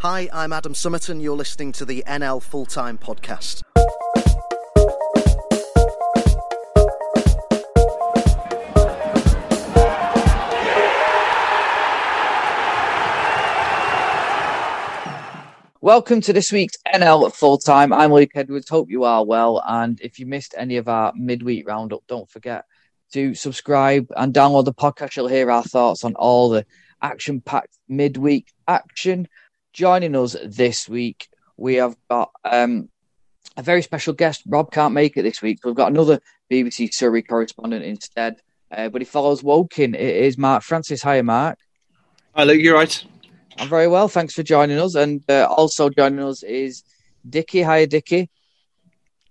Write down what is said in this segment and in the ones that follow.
Hi, I'm Adam Summerton. You're listening to the NL Full Time Podcast. Welcome to this week's NL Full Time. I'm Luke Edwards. Hope you are well. And if you missed any of our midweek roundup, don't forget to subscribe and download the podcast. You'll hear our thoughts on all the action packed midweek action. Joining us this week, we have got um, a very special guest. Rob can't make it this week, so we've got another BBC Surrey correspondent instead. Uh, but he follows Woking. It is Mark Francis. Hi, Mark. Hi, Luke. You're right. I'm very well. Thanks for joining us. And uh, also joining us is Dicky. Hi, Dicky.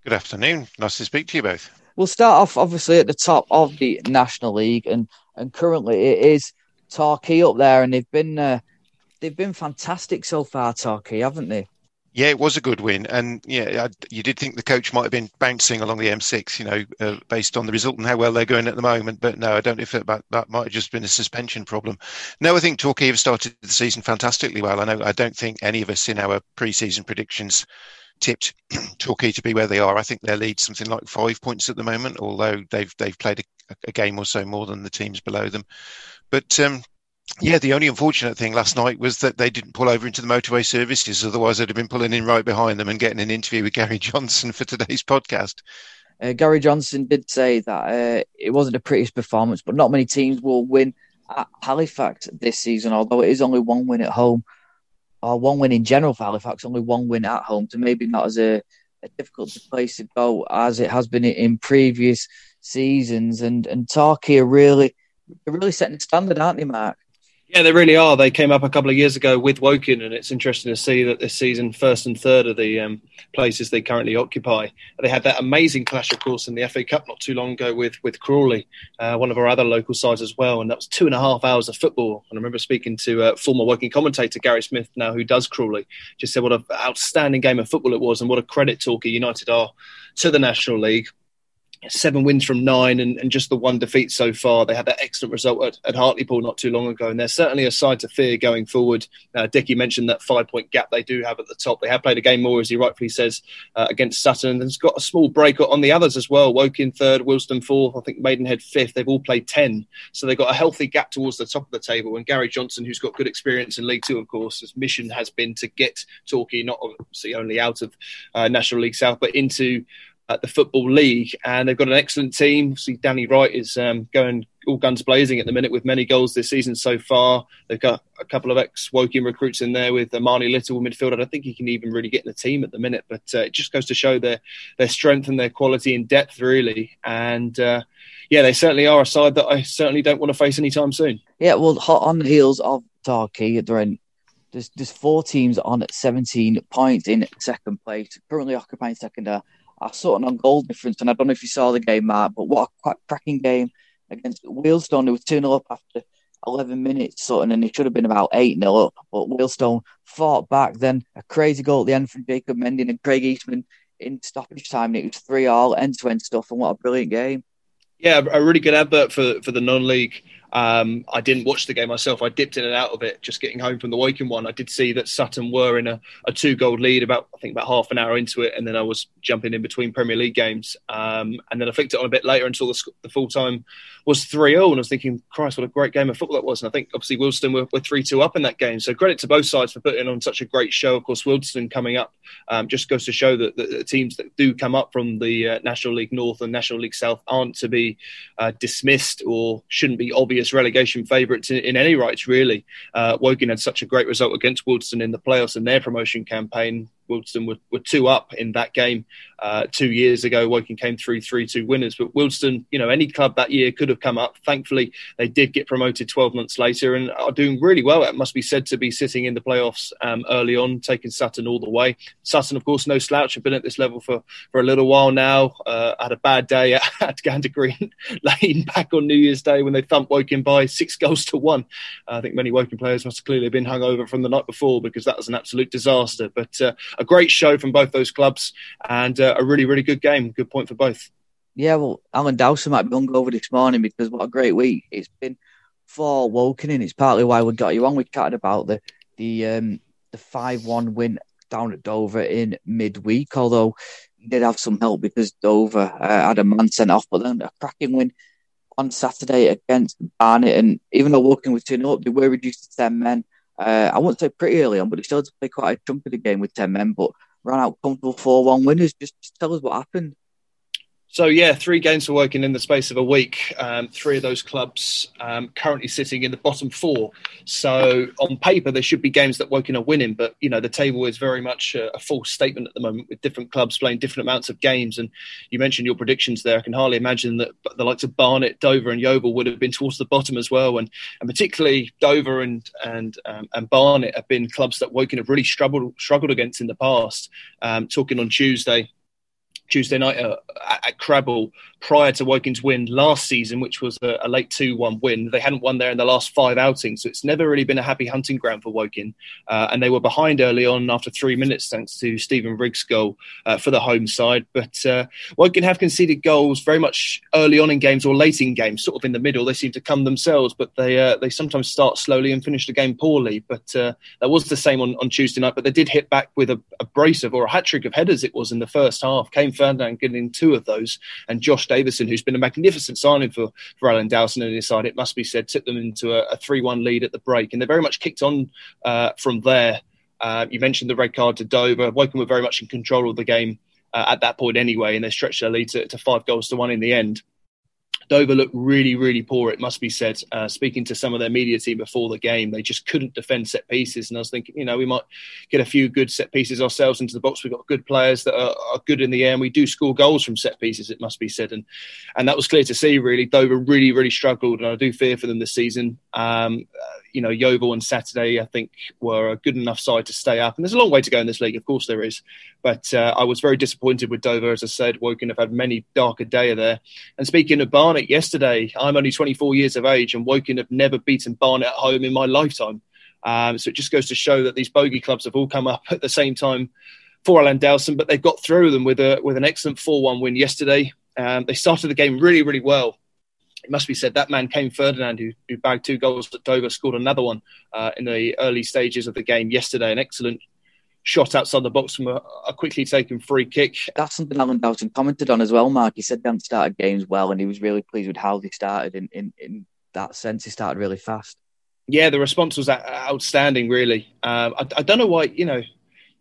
Good afternoon. Nice to speak to you both. We'll start off obviously at the top of the National League, and and currently it is Torquay up there, and they've been uh, they've been fantastic so far, Torquay, haven't they? Yeah, it was a good win, and yeah, I, you did think the coach might have been bouncing along the M6, you know, uh, based on the result and how well they're going at the moment. But no, I don't know if that, that might have just been a suspension problem. No, I think Torquay have started the season fantastically well. I know I don't think any of us in our pre-season predictions tipped Torquay to be where they are. I think their lead something like five points at the moment, although they've they've played a, a game or so more than the teams below them. But um, yeah, the only unfortunate thing last night was that they didn't pull over into the motorway services. Otherwise, I'd have been pulling in right behind them and getting an interview with Gary Johnson for today's podcast. Uh, Gary Johnson did say that uh, it wasn't the prettiest performance, but not many teams will win at Halifax this season, although it is only one win at home, or one win in general for Halifax, only one win at home, so maybe not as a, a difficult place to go as it has been in previous seasons. And and Torquay are really, really setting the standard, aren't they, Mark? Yeah, they really are. They came up a couple of years ago with Woking, and it's interesting to see that this season, first and third of the um, places they currently occupy. They had that amazing clash, of course, in the FA Cup not too long ago with with Crawley, uh, one of our other local sides as well, and that was two and a half hours of football. And I remember speaking to uh, former Woking commentator Gary Smith, now who does Crawley, just said what an outstanding game of football it was, and what a credit Torquay United are to the National League seven wins from nine and, and, just the one defeat so far. They had that excellent result at, at, Hartlepool not too long ago, and they're certainly a side to fear going forward. Uh, Dicky mentioned that five point gap they do have at the top. They have played a game more, as he rightfully says, uh, against Sutton, and has got a small break on the others as well. Woking third, Wealdstone fourth, I think Maidenhead fifth. They've all played 10, so they've got a healthy gap towards the top of the table. And Gary Johnson, who's got good experience in League Two, of course, his mission has been to get Torquay not obviously only out of uh, National League South, but into at the Football League, and they've got an excellent team. See, Danny Wright is um, going all guns blazing at the minute with many goals this season so far. They've got a couple of ex Woking recruits in there with Armani Little midfield. I don't think he can even really get in the team at the minute, but uh, it just goes to show their their strength and their quality and depth, really. And uh, yeah, they certainly are a side that I certainly don't want to face anytime soon. Yeah, well, hot on the heels of Torquay, they're in there's, there's four teams on at 17 points in second place, currently occupying second. Uh, Sutton on goal difference, and I don't know if you saw the game, Mark, but what a quite cracking game against Wealdstone. It was 2 0 up after 11 minutes, something, and it should have been about 8 0 up. But Wealdstone fought back. Then a crazy goal at the end from Jacob Mending and Craig Eastman in stoppage time. And it was 3 all, end to end stuff, and what a brilliant game. Yeah, a really good advert for, for the non league um, I didn't watch the game myself. I dipped in and out of it just getting home from the Woking one. I did see that Sutton were in a, a two goal lead about I think about half an hour into it, and then I was jumping in between Premier League games. Um, and then I flicked it on a bit later until the, the full time was 3 0. And I was thinking, Christ, what a great game of football that was. And I think obviously Wealdstone were, 3 2 up in that game. So credit to both sides for putting on such a great show. Of course, Wealdstone coming up um, just goes to show that the, the, teams that do come up from the uh, National League North and National League South aren't to be uh, dismissed or shouldn't be obvious relegation favourites in, in, any rights, really. Uh, Woking had such a great result against Wealdstone in the playoffs in their promotion campaign. Wealdstone were, were two up in that game uh, two years ago. Woking came through 3 2 winners. But Wealdstone, you know, any club that year could have come up. Thankfully, they did get promoted 12 months later and are doing really well. It must be said to be sitting in the playoffs um, early on, taking Sutton all the way. Sutton, of course, no slouch, have been at this level for, for a little while now. Uh, had a bad day at, at Gander Green Lane back on New Year's Day when they thumped Woking by six goals to one. Uh, I think many Woking players must have clearly been hungover from the night before because that was an absolute disaster. But uh, a great show from both those clubs and uh, a really, really good game. Good point for both. Yeah, well, Alan Dowson might be hungover this morning because what a great week it's been for Woking, and it's partly why we got you on. We chatted about the the um, the 5 1 win down at Dover in midweek, although did have some help because Dover uh, had a man sent off, but then a cracking win on Saturday against Barnet. And even though Woking was 2 up, they were reduced to 10 men. Uh, I won't say pretty early on, but they still had to play quite a chunk of the game with 10 men, but ran out comfortable 4 1 winners. Just, just tell us what happened. So yeah, three games for Woking in the space of a week. Um, three of those clubs um, currently sitting in the bottom four. So on paper, there should be games that Woking are winning, but you know the table is very much a, a, false statement at the moment with different clubs playing different amounts of games. And you mentioned your predictions there. I can hardly imagine that the likes of Barnet, Dover, and Yeovil would have been towards the bottom as well. And and particularly Dover and and um, and Barnet have been clubs that Woking have really struggled struggled against in the past. Um, talking on Tuesday Tuesday night uh, at Crabble prior to Woking's win last season, which was a, a late 2 1 win. They hadn't won there in the last five outings, so it's never really been a happy hunting ground for Woking. Uh, and they were behind early on after three minutes, thanks to Stephen Riggs' goal uh, for the home side. But uh, Woking have conceded goals very much early on in games or late in games, sort of in the middle. They seem to come themselves, but they uh, they sometimes start slowly and finish the game poorly. But uh, that was the same on, on Tuesday night. But they did hit back with a, a brace of, or a hat trick of headers, it was in the first half. Kane Ferdinand getting two of those, and Josh Davison, who's been a magnificent signing for, for Alan Dowson and his side, it must be said, took them into a 3 1 lead at the break. And they very much kicked on uh, from there. Uh, you mentioned the red card to Dover. Woking were very much in control of the game uh, at that point anyway, and they stretched their lead to, to five goals to one in the end. Dover looked really, really poor, it must be said. Uh, speaking to some of their media team before the game, they just couldn't defend set pieces. And I was thinking, you know, we might get a few good set pieces ourselves into the box. We've got good players that are, are good in the air, and we do score goals from set pieces, it must be said. And and that was clear to see, really. Dover really, really struggled, and I do fear for them this season. Um, you know, Yeovil and Saturday, I think, were a good enough side to stay up. And there's a long way to go in this league, of course there is. But uh, I was very disappointed with Dover, as I said. Woking have had many darker days there. And speaking of Barnet, yesterday, I'm only 24 years of age, and Woking have never beaten Barnet at home in my lifetime. Um, so it just goes to show that these bogey clubs have all come up at the same time for Alan Dowson, but they've got through them with a with an excellent 4-1 win yesterday. Um, they started the game really, really well it must be said that man Kane Ferdinand, who, who bagged two goals at Dover, scored another one uh, in the early stages of the game yesterday. An excellent shot outside the box from a, a, quickly taken free kick. That's something Alan Dowson commented on as well, Mark. He said they hadn't started games well, and he was really pleased with how they started. In, in, in that sense, he started really fast. Yeah, the response was outstanding, really. Um, I, I don't know why, you know,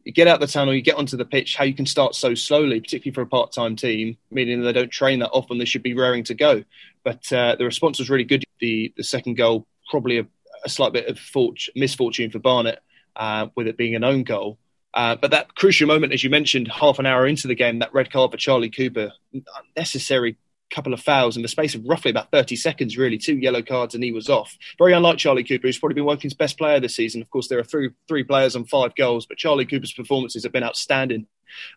you get out the tunnel, you get onto the pitch, how you can start so slowly, particularly for a part time team, meaning they don't train that often, they should be raring to go. But uh, the response was really good. The, the second goal, probably a, a slight bit of fortune, misfortune for Barnet, uh, with it being an own goal. Uh, but that crucial moment, as you mentioned, half an hour into the game, that red card for Charlie Cooper, unnecessary couple of fouls in the space of roughly about 30 seconds, really. Two yellow cards and he was off. Very unlike Charlie Cooper, who's probably been Woking's best player this season. Of course, there are three, three players on five goals, but Charlie Cooper's performances have been outstanding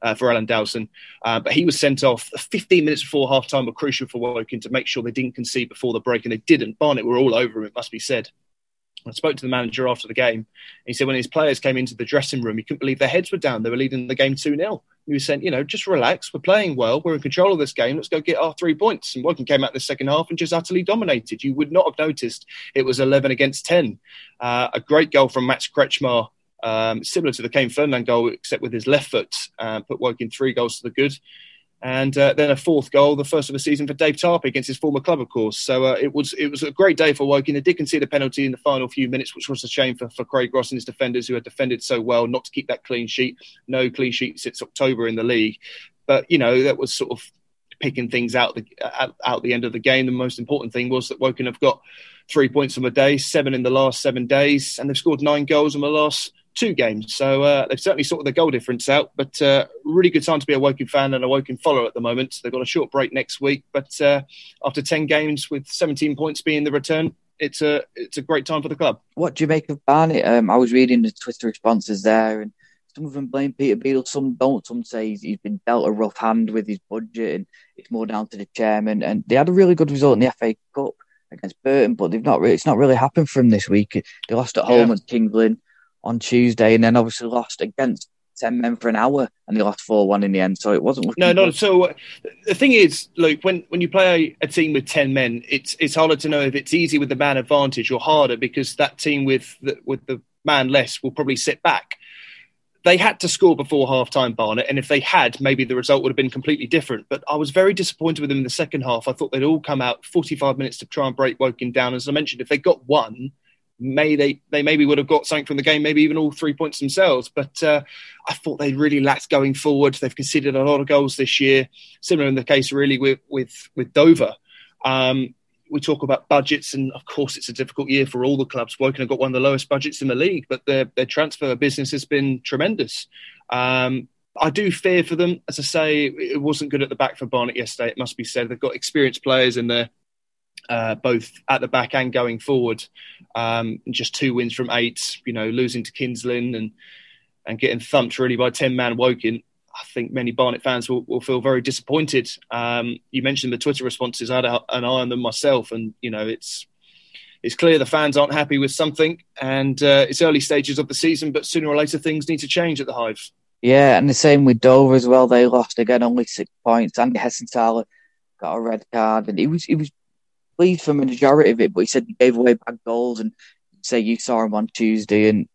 uh, for Alan Dowson. Uh, but he was sent off 15 minutes before half time were crucial for Woking to make sure they didn't concede before the break, and they didn't. Barnet were all over him, it must be said. I spoke to the manager after the game. He said when his players came into the dressing room, he couldn't believe their heads were down. They were leading the game 2 0. He was saying, you know, just relax. We're playing well. We're in control of this game. Let's go get our three points. And Woking came out the second half and just utterly dominated. You would not have noticed it was 11 against 10. Uh, a great goal from Max Kretzschmar, um, similar to the Kane Ferdinand goal, except with his left foot, uh, put Woking three goals to the good and uh, then a fourth goal, the first of the season for Dave Tarpey against his former club, of course. So uh, it was it was a great day for Woking. They did concede a penalty in the final few minutes, which was a shame for, for Craig Ross and his defenders, who had defended so well, not to keep that clean sheet. No clean sheet since October in the league, but you know that was sort of picking things out the out, out the end of the game. The most important thing was that Woking have got three points on the day, seven in the last seven days, and they've scored nine goals in the last two games. So uh, they've certainly sorted the goal difference out. But uh, really good time to be a Woking fan and a Woking follower at the moment. They've got a short break next week, but uh, after ten games with 17 points being the return, it's a it's a great time for the club. What do you make of Barnet? Um, I was reading the Twitter responses there, and some of them blame Peter Beadle, some don't. Some say he's, he's been dealt a rough hand with his budget, and it's more down to the chairman. And they had a really good result in the FA Cup against Burton, but they've not. Really, it's not really happened for them this week. They lost at home yeah. at Kings Lynn on Tuesday, and then obviously lost against ten men for an hour, and they lost four one in the end. So it wasn't. No, not so. The thing is, Luke, when when you play a, team with ten men, it's it's harder to know if it's easy with the man advantage or harder because that team with the, with the man less will probably sit back. they had to score before half time, Barnet, and if they had, maybe the result would have been completely different. But I was very disappointed with them in the second half. I thought they'd all come out 45 minutes to try and break Woking down. As I mentioned, if they got one, may they they maybe would have got something from the game, maybe even all three points themselves. But uh, I thought they really lacked going forward. They've conceded a lot of goals this year. Similar in the case really with with with Dover. Um, we talk about budgets, and of course, it's a difficult year for all the clubs. Woking have got one of the lowest budgets in the league, but their their transfer business has been tremendous. Um, I do fear for them. As I say, it wasn't good at the back for Barnet yesterday. It must be said. They've got experienced players in there, uh, both at the back and going forward. Um, just two wins from eight. You know, losing to Kings Lynn and and getting thumped really by ten man Woking. I think many Barnet fans will, will feel very disappointed. Um, you mentioned the Twitter responses. I had a, an eye on them myself, and you know it's it's clear the fans aren't happy with something, and uh, it's early stages of the season, but sooner or later things need to change at the Hives. Yeah, and the same with Dover as well. They lost again, only six points. Andy Hessenthaler got a red card, and he was he was pleased for the majority of it, but he said he gave away bad goals. And say you saw him on Tuesday, and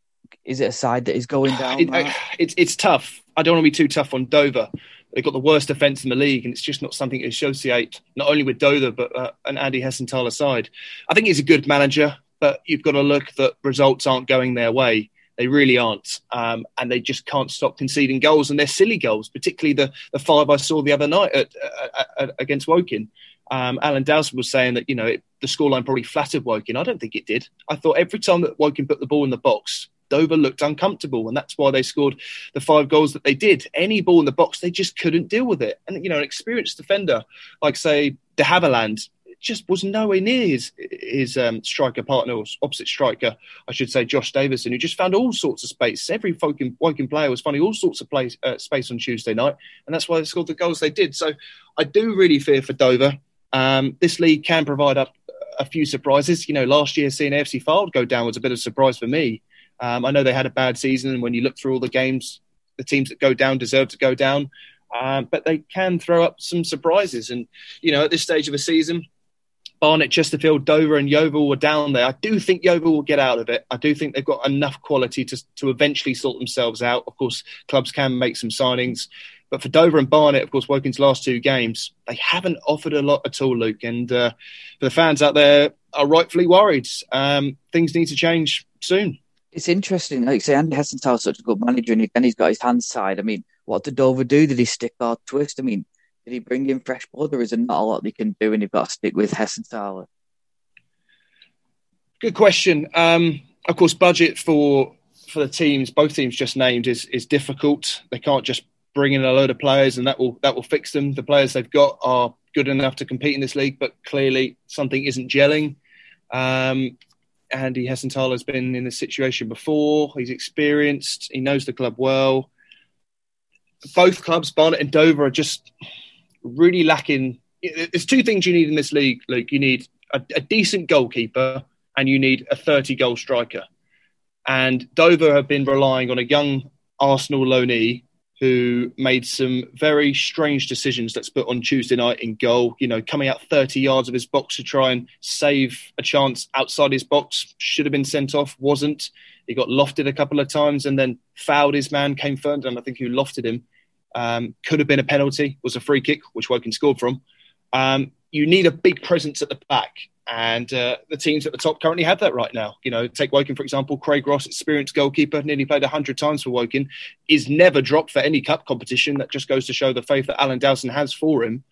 is it a side that is going down? It, it's it's tough. I don't want to be too tough on Dover. They've got the worst defence in the league, and it's just not something to associate not only with Dover but uh, an Andy Hessenthaler side. I think he's a good manager, but you've got to look that results aren't going their way. They really aren't, um, and they just can't stop conceding goals, and they're silly goals. Particularly the the five I saw the other night at, against Woking. Um, Alan Dowson was saying that you know it, the scoreline probably flattered Woking. I don't think it did. I thought every time that Woking put the ball in the box, Dover looked uncomfortable, and that's why they scored the five goals that they did. Any ball in the box, they just couldn't deal with it. And you know, an experienced defender like say De Havilland just was nowhere near his his um, striker partner or opposite striker, I should say, Josh Davison, who just found all sorts of space. Every Woking, Woking player was finding all sorts of place, uh, space on Tuesday night, and that's why they scored the goals they did. So I do really fear for Dover. Um, this league can provide up a few surprises. You know, last year seeing AFC Fylde go down was a bit of a surprise for me. Um, I know they had a bad season, and when you look through all the games, the teams that go down deserve to go down. Um, but they can throw up some surprises. And, you know, at this stage of the season, Barnet, Chesterfield, Dover, and Yeovil were down there. I do think Yeovil will get out of it. I do think they've got enough quality to, to eventually sort themselves out. Of course, clubs can make some signings. But for Dover and Barnet, of course, Woking's last two games, they haven't offered a lot at all, Luke. And uh, for the fans out there, are rightfully worried. Um, things need to change soon. It's interesting. Like you say, Andy Hessenthaler such a good manager, and again, he's got his hands tied. I mean, what did Dover do? Did he stick or twist? I mean, did he bring in fresh blood, or is there not a lot they can do, and you've got to stick with Hessenthaler? Good question. Um, of course, budget for for the teams, both teams just named, is is difficult. They can't just bring in a load of players and that will that will fix them. The players they've got are good enough to compete in this league, but clearly something isn't gelling. Um, Andy Hessenthaler has been in this situation before. He's experienced. He knows the club well. Both clubs, Barnet and Dover, are just really lacking. There's two things you need in this league, Luke. You need a, a decent goalkeeper and you need a 30 goal striker. And Dover have been relying on a young Arsenal loanee who made some very strange decisions. Let's put on Tuesday night in goal. You know, coming out 30 yards of his box to try and save a chance outside his box. Should have been sent off, wasn't. He got lofted a couple of times and then fouled his man, came third, and I think who lofted him. Um, could have been a penalty, was a free kick, which Woking scored from. Um, you need a big presence at the back. And uh, the teams at the top currently have that right now. You know, take Woking, for example, Craig Ross, experienced goalkeeper, nearly played 100 times for Woking, is never dropped for any cup competition. That just goes to show the faith that Alan Dowson has for him.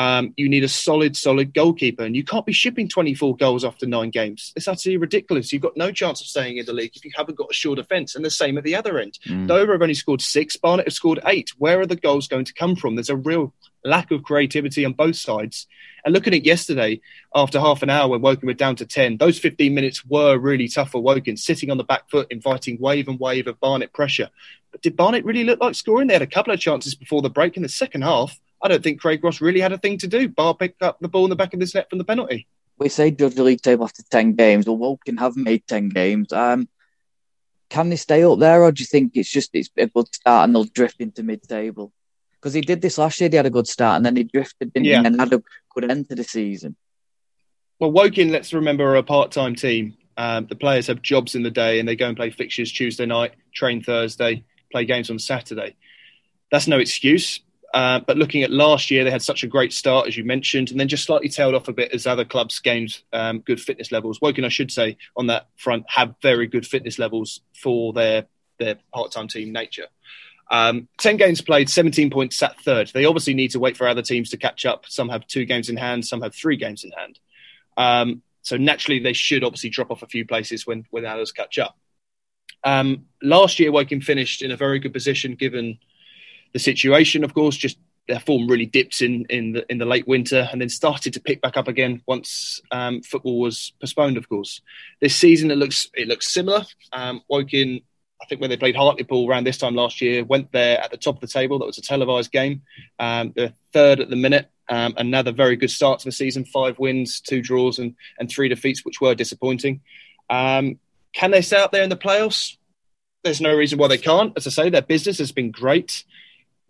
Um, you need a solid, solid goalkeeper, and you can't be shipping 24 goals after nine games. It's utterly ridiculous. You've got no chance of staying in the league if you haven't got a sure defence, and the same at the other end. Mm. Dover have only scored six, Barnet have scored eight. Where are the goals going to come from? There's a real lack of creativity on both sides. And looking at yesterday, after half an hour when Woking were down to 10, those 15 minutes were really tough for Woking, sitting on the back foot, inviting wave and wave of Barnet pressure. But did Barnet really look like scoring? They had a couple of chances before the break in the second half. I don't think Craig Ross really had a thing to do. Bar picked up the ball in the back of this net from the penalty. We say judge the league table after 10 games. Well, Woking have made 10 games. Um, can they stay up there, or do you think it's just it's a good start and they'll drift into mid-table? Because he did this last year. He had a good start, and then he drifted, in yeah. and had a good end to the season. Well, Woking, let's remember, are a part-time team. Um, the players have jobs in the day, and they go and play fixtures Tuesday night, train Thursday, play games on Saturday. That's no excuse. Uh, but looking at last year, they had such a great start, as you mentioned, and then just slightly tailed off a bit as other clubs gained um, good fitness levels. Woking, I should say, on that front, have very good fitness levels for their their part time team nature. Um, 10 games played, 17 points sat third. They obviously need to wait for other teams to catch up. Some have two games in hand, some have three games in hand. Um, so naturally, they should obviously drop off a few places when, when others catch up. Um, last year, Woking finished in a very good position given the situation, of course, just their form really dipped in in the in the late winter and then started to pick back up again once um, football was postponed. Of course, this season it looks it looks similar. Um, Woking I think when they played Hartlepool around this time last year, went there at the top of the table. That was a televised game. Um, they're third at the minute. Um, another very good start to the season: five wins, two draws, and and three defeats, which were disappointing. Um, can they stay up there in the playoffs? There's no reason why they can't. As I say, their business has been great.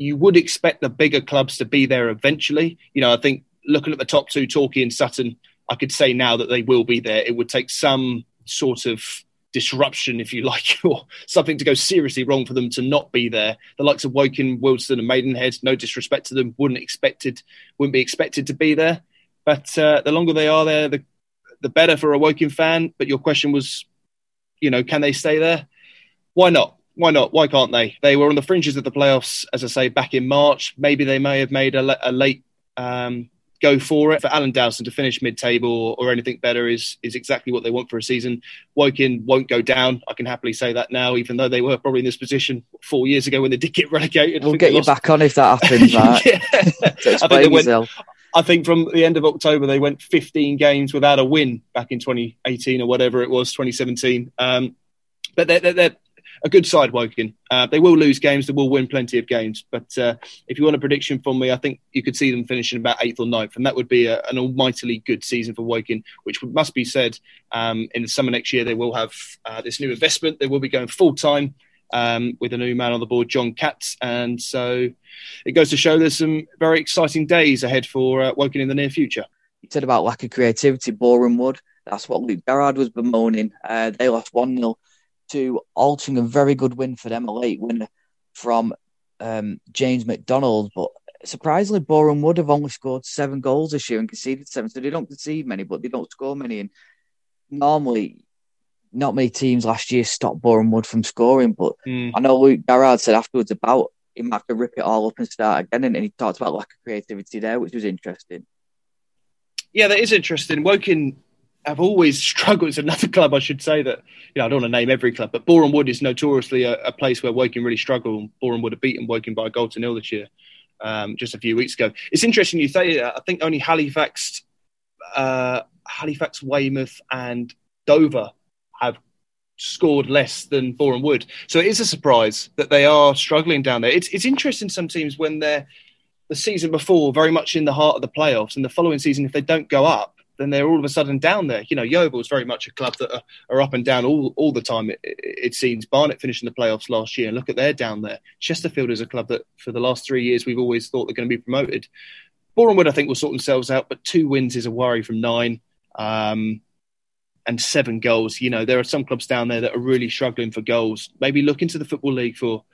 You would expect the bigger clubs to be there eventually. You know, I think looking at the top two, Torquay and Sutton, I could say now that they will be there. It would take some sort of disruption, if you like, or something to go seriously wrong for them to not be there. The likes of Woking, Wealdstone, and Maidenhead, no disrespect to them, wouldn't expected wouldn't be expected to be there. But uh, the longer they are there, the the better for a Woking fan. But your question was, you know, can they stay there? Why not? Why not? Why can't they? They were on the fringes of the playoffs, as I say, back in March. Maybe they may have made a, a late um, go for it. For Alan Dowson to finish mid-table or anything better is is exactly what they want for a season. Woking won't go down. I can happily say that now, even though they were probably in this position four years ago when they did get relegated. We'll get you lost. back on if that happens. I, think went, I think from the end of October they went 15 games without a win back in 2018 or whatever it was, 2017. Um, but they're, they're, they're a good side Woking. Uh, they will lose games, they will win plenty of games. But uh, if you want a prediction from me, I think you could see them finishing about eighth or ninth, and that would be a, an almightily good season for Woking. Which must be said, um, in the summer next year they will have uh, this new investment. They will be going full time. Um, with a new man on the board, John Katz. And so it goes to show there's some very exciting days ahead for uh, Woking in the near future. You said about lack of creativity, Boreham Wood. That's what Luke Garrard was bemoaning. Uh, they lost 1 0 to Altrincham, a very good win for them, a late win from um, James McDonald. But surprisingly, Boreham Wood have only scored seven goals this year and conceded seven. So they don't concede many, but they don't score many. And normally, not many teams last year stopped Boreham Wood from scoring. But mm. I know Luke Garrard said afterwards about he might have to rip it all up and start again. And he talked about lack of creativity there, which was interesting. Yeah, that is interesting. Woking have always struggled. It's another club, I should say, that, you know, I don't want to name every club, but Boreham Wood is notoriously a, a place where Woking really struggle. Boreham Wood have beaten Woking by a goal to nil this year, um, just a few weeks ago. It's interesting you say that. I think only Halifax, uh, Halifax, Weymouth, and Dover have scored less than Boreham Wood. So it is a surprise that they are struggling down there. It's, it's interesting some teams when they're the season before very much in the heart of the playoffs and the following season, if they don't go up, then they're all of a sudden down there. You know, Yeovil is very much a club that are, are up and down all, all the time. It, it, seems Barnet finished in the playoffs last year, and look at they're down there. Chesterfield is a club that for the last three years we've always thought they're going to be promoted. Wood, I think, will sort themselves out, but two wins is a worry from nine. Um, and seven goals. You know, there are some clubs down there that are really struggling for goals. Maybe look into the Football League for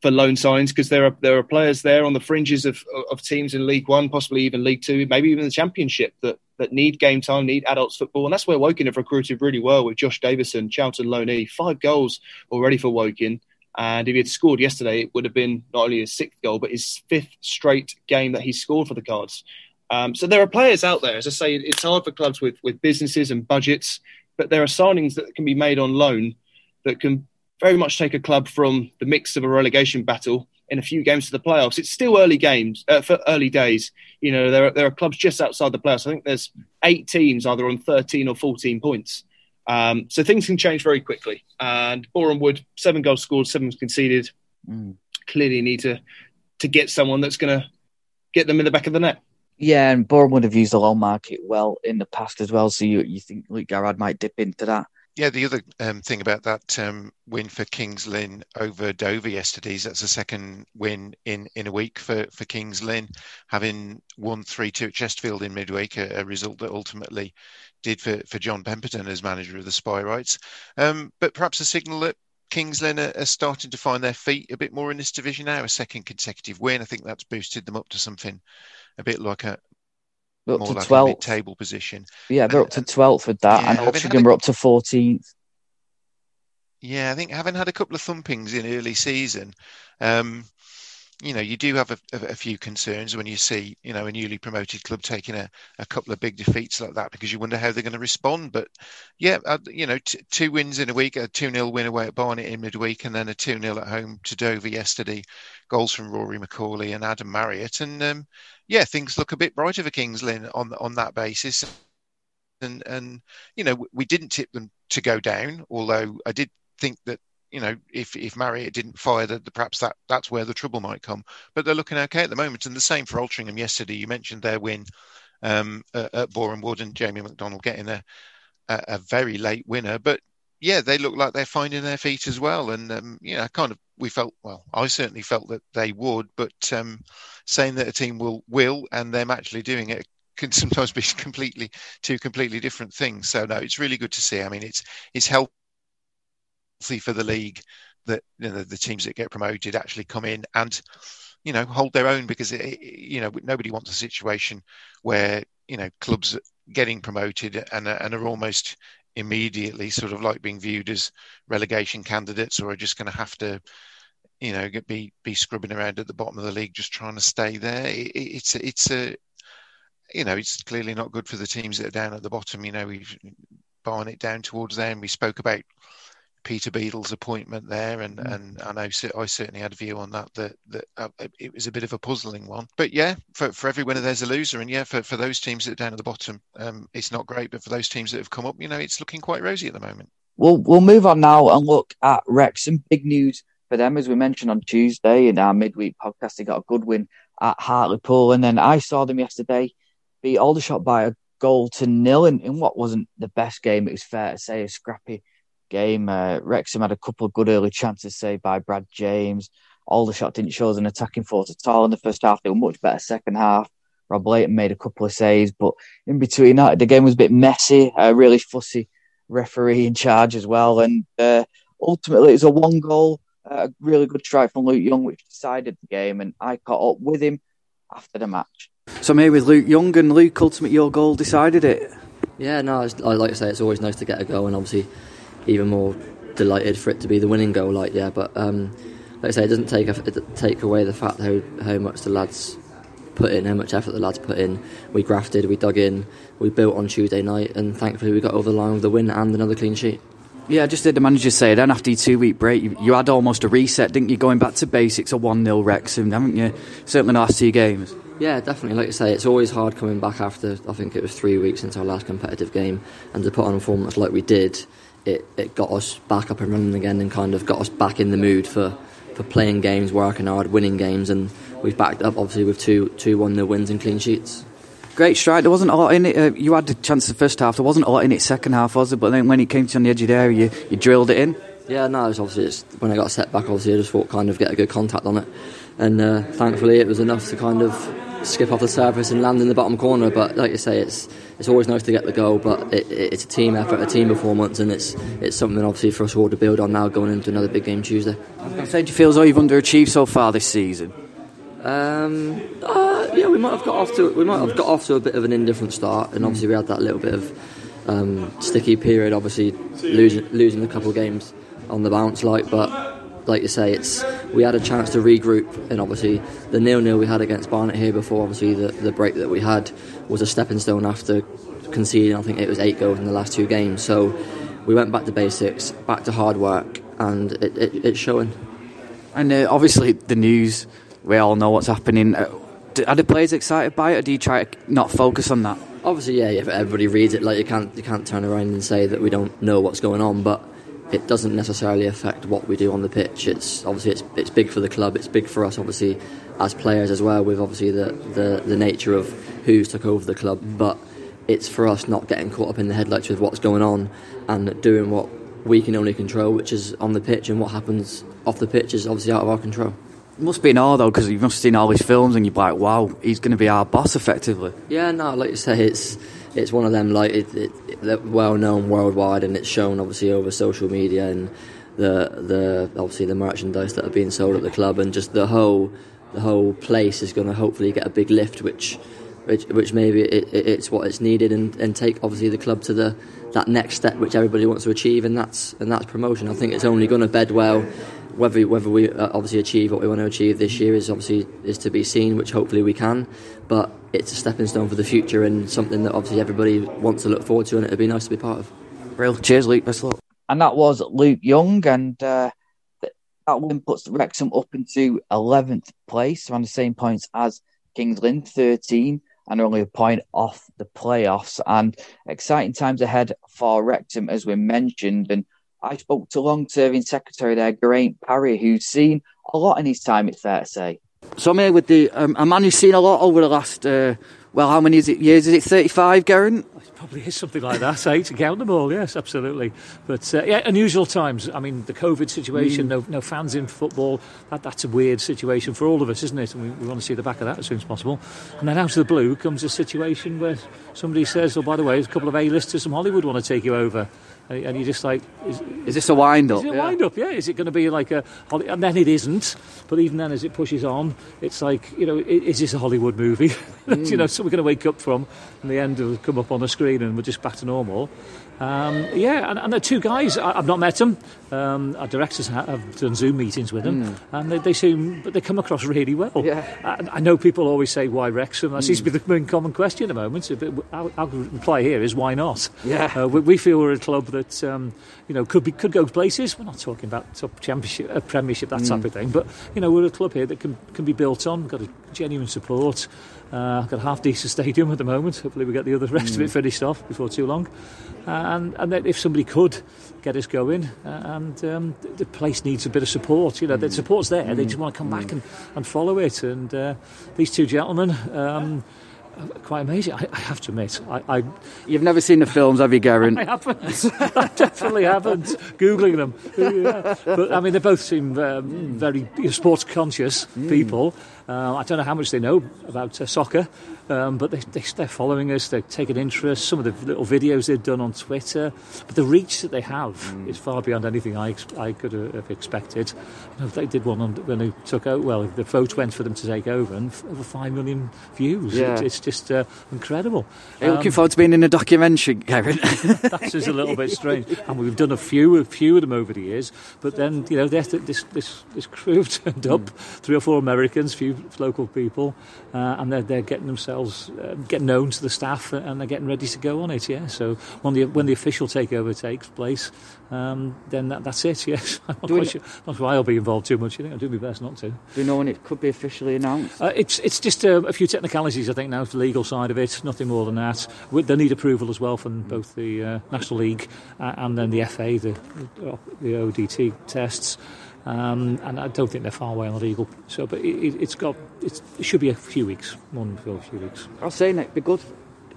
for loan signings because there are there are players there on the fringes of of teams in League One, possibly even League Two, maybe even the Championship that that need game time, need adults football, and that's where Woking have recruited really well with Josh Davison, Charlton Loney, five goals already for Woking. And if he had scored yesterday, it would have been not only his sixth goal, but his fifth straight game that he scored for the Cards. Um, so there are players out there. As I say, it's hard for clubs with, with businesses and budgets, but there are signings that can be made on loan that can very much take a club from the mix of a relegation battle in a few games to the playoffs. It's still early games uh, for early days. You know, there are, there are clubs just outside the playoffs. I think there's eight teams either on 13 or 14 points. Um, so things can change very quickly. And Boreham Wood, seven goals scored, seven conceded. Mm. Clearly need to to get someone that's going to get them in the back of the net. Yeah, and Boreham Wood have used the loan market well in the past as well. So you, you think Luke Garrard might dip into that? Yeah, the other um, thing about that um, win for Kings Lynn over Dover yesterday is that's a second win in, in a week for, for Kings Lynn, having won 3 2 at Chesterfield in midweek, a, a, result that ultimately did for, for John Pemberton as manager of the Spireites. Um, but perhaps a signal that Kings Lynn are, are, starting to find their feet a bit more in this division now. A second consecutive win, I think that's boosted them up to something a bit like a up more to like 12th. a mid-table position. Yeah, they're up to 12th with that, Yeah, and having had Altrincham a- are up to 14th. Yeah, I think having had a couple of thumpings in early season, um, you know, you do have a, a, few concerns when you see, you know, a newly promoted club taking a, a couple of big defeats like that because you wonder how they're going to respond. But yeah, uh, you know, t- two wins in a week, a 2 0 win away at Barnet in midweek, and then a 2 0 at home to Dover yesterday. Goals from Rory McAuley and Adam Marriott. And um, yeah, things look a bit brighter for Kings Lynn on, on that basis. And, and, you know, we didn't tip them to go down, although I did think that you know, if if Marriott didn't fire, that perhaps that that's where the trouble might come. But they're looking okay at the moment, and the same for Altrincham yesterday. You mentioned their win um, at, at Boreham Wood and Jamie McDonald getting a, a a very late winner, but yeah, they look like they're finding their feet as well. And um, you know, kind of we felt well, I certainly felt that they would, but um, saying that a team will will and them actually doing it can sometimes be completely two completely different things. So no, it's really good to see. I mean, it's it's helped healthy for the league that you know, the teams that get promoted actually come in and you know hold their own because it, you know nobody wants a situation where you know clubs getting promoted and and are almost immediately sort of like being viewed as relegation candidates or are just going to have to you know be be scrubbing around at the bottom of the league just trying to stay there. It, it's it's a you know it's clearly not good for the teams that are down at the bottom. You know we've barring it down towards and we spoke about Peter Beadle's appointment there, and, Mm. and I know I certainly had a view on that that that uh, it was a bit of a puzzling one. But yeah, for, for every winner there's a loser, and yeah, for, for those teams that are down at the bottom, um, it's not great. But for those teams that have come up, you know, it's looking quite rosy at the moment. We'll we'll move on now and look at Wrexham. Big news for them, as we mentioned on Tuesday in our midweek podcast. They got a good win at Hartlepool, and then I saw them yesterday beat Aldershot by a goal to nil in, in what wasn't the best game. It was fair to say a scrappy game. Uh, Wrexham had a couple of good early chances saved by Brad James. Aldershot didn't show us an attacking force at all in the first half. They were much better second half. Rob Lainton made a couple of saves, but in between that, the game was a bit messy. A really fussy referee in charge as well, and uh, ultimately it was a one goal, uh, a really good strike from Luke Young, which decided the game. And I caught up with him after the match. So I'm here with Luke Young, and Luke, ultimately your goal decided it. Yeah, no, it's, I like I say, it's always nice to get a goal, and obviously even more delighted for it to be the winning goal. Like, yeah, but um, like I say, it doesn't take a, it take away the fact how how much the lads put in, how much effort the lads put in. We grafted, we dug in, we built on Tuesday night, and thankfully we got over the line with the win and another clean sheet. Yeah, just did the manager say then after your two week break, you, you had almost a reset, didn't you? Going back to basics, a 1 0 Wrexham, haven't you? Certainly the last two games. Yeah, definitely. Like you say, it's always hard coming back after I think it was three weeks since our last competitive game, and to put on a performance like we did, it, it got us back up and running again, and kind of got us back in the mood for, for playing games, working hard, winning games, and we've backed up obviously with two two one 0 wins and clean sheets. Great strike. There wasn't a lot in it. Uh, you had the chance the first half. There wasn't a lot in it second half, was there? But then when it came to on the edge of the area, you, you drilled it in. Yeah, no, it's obviously it's, when I got set back, obviously I just thought kind of get a good contact on it, and uh, thankfully it was enough to kind of skip off the surface and land in the bottom corner. But like you say, it's it's always nice to get the goal, but it, it, it's a team effort, a team performance, and it's it's something obviously for us all to build on now going into another big game Tuesday. So do you feel as though you've underachieved so far this season? Um, uh, yeah, we might have got off to we might have got off to a bit of an indifferent start, and obviously we had that little bit of um, sticky period. Obviously losing losing a couple of games on the bounce, like, but like you say, it's we had a chance to regroup, and obviously the nil nil we had against Barnet here before, obviously the the break that we had was a stepping stone after conceding. I think it was eight goals in the last two games, so we went back to basics, back to hard work, and it, it, it's showing. And uh, obviously the news, we all know what's happening. Uh, are the players excited by it, or do you try to not focus on that? Obviously, yeah, if everybody reads it, like you can't you can't turn around and say that we don't know what's going on, but it doesn't necessarily affect what we do on the pitch. It's obviously it's it's big for the club, it's big for us, obviously as players as well, with obviously the the, the nature of who's took over the club, but it's for us not getting caught up in the headlights with what's going on and doing what we can only control, which is on the pitch, and what happens off the pitch is obviously out of our control. It must be an awe though, because you must have seen all these films and you're like, wow, he's going to be our boss effectively. Yeah, no, like you say, it's it's one of them like it, it, it, well known worldwide, and it's shown obviously over social media, and the the obviously the merchandise that are being sold at the club, and just the whole the whole place is going to hopefully get a big lift, which which, which maybe it, it, it's what it's needed, and, and take obviously the club to the that next step which everybody wants to achieve, and that's and that's promotion. I think it's only going to bed well. Whether whether we uh, obviously achieve what we want to achieve this year is obviously is to be seen, which hopefully we can. But it's a stepping stone for the future and something that obviously everybody wants to look forward to, and it'd be nice to be part of. Real cheers, Luke. Best luck. And that was Luke Young, and uh, that win puts Wrexham up into 11th place, around the same points as Kings Lynn, 13, and only a point off the playoffs. And exciting times ahead for Wrexham, as we mentioned. And I spoke to long serving secretary there, Geraint Parry, who's seen a lot in his time, it's fair to say. So I'm here with the um, a man who's seen a lot over the last, uh, well, how many is it, years? Is it 35, Geraint? Probably is something like that, eh? To count them all, yes, absolutely. But uh, yeah, unusual times. I mean, the COVID situation, mm. no, no fans in football. That, that's a weird situation for all of us, isn't it? And we, we want to see the back of that as soon as possible. And then out of the blue comes a situation where somebody says, "Oh, by the way, there's a couple of A-listers from Hollywood want to take you over." And you're just like, is, is this a wind up? Is it a yeah. wind up? Yeah. Is it going to be like a? And then it isn't. But even then, as it pushes on, it's like you know, is this a Hollywood movie? Mm. you know, so we're going to wake up from, and the end will come up on the screen, and we're just back to normal. Um, yeah, and, and the two guys, I, have not met them. Um, our directors have, have, done Zoom meetings with them, mm. and they, they, seem, but they come across really well. Yeah. I, I know people always say, why Wrexham? That mm. seems to be the main common question at the moment. Our, our reply here is, why not? Yeah. Uh, we, we, feel we're a club that, um, you know, could be could go places. We're not talking about top championship, uh, premiership, that mm. type of thing, but, you know, we're a club here that can, can be built on, got a genuine support. Uh, I've got a half decent stadium at the moment. Hopefully, we get the other rest mm. of it mm. finished off before too long. Uh, and and then if somebody could get us going, uh, and um, the place needs a bit of support. You know, mm. the support's there. Mm. They just want to come back mm. and, and follow it. And uh, these two gentlemen. Um, quite amazing. I, I, have to admit, I, I, You've never seen the films, have you, Geraint? I haven't. I definitely haven't. Googling them, yeah. but I mean, they both seem um, very sports conscious mm. people. Uh, I don't know how much they know about uh, soccer, um, but they, they, are following us, they're taking interest. Some of the little videos they've done on Twitter, but the reach that they have mm. is far beyond anything I, I could have expected. You know, they did one on, when they took out, well, the vote went for them to take over, and over 5 million views. Yeah. It, it's just uh, incredible. Are you um, looking forward to being in a documentary, Geraint? that's just a little bit strange. And we've done a few, a few of them over the years, but then, you know, this, this, this crew turned up, mm. three or four Americans, few local people, uh, and they're, they're getting themselves uh, getting known to the staff, and they're getting ready to go on it. Yeah, so when the when the official takeover takes place, um, then that, that's it. Yes, I'm not, quite sure, not sure I'll be involved too much. I think I'll do my best not to. Do you know when it could be officially announced? Uh, it's it's just a, a, few technicalities, I think, now the legal side of it. Nothing more than that. They need approval as well from both the uh, National League uh, and then the FA, the, the ODT tests. Um, and I don't think they're far away on the legal. So, but it, has got it's, it should be a few weeks, more than a few weeks. I was saying it'd be good.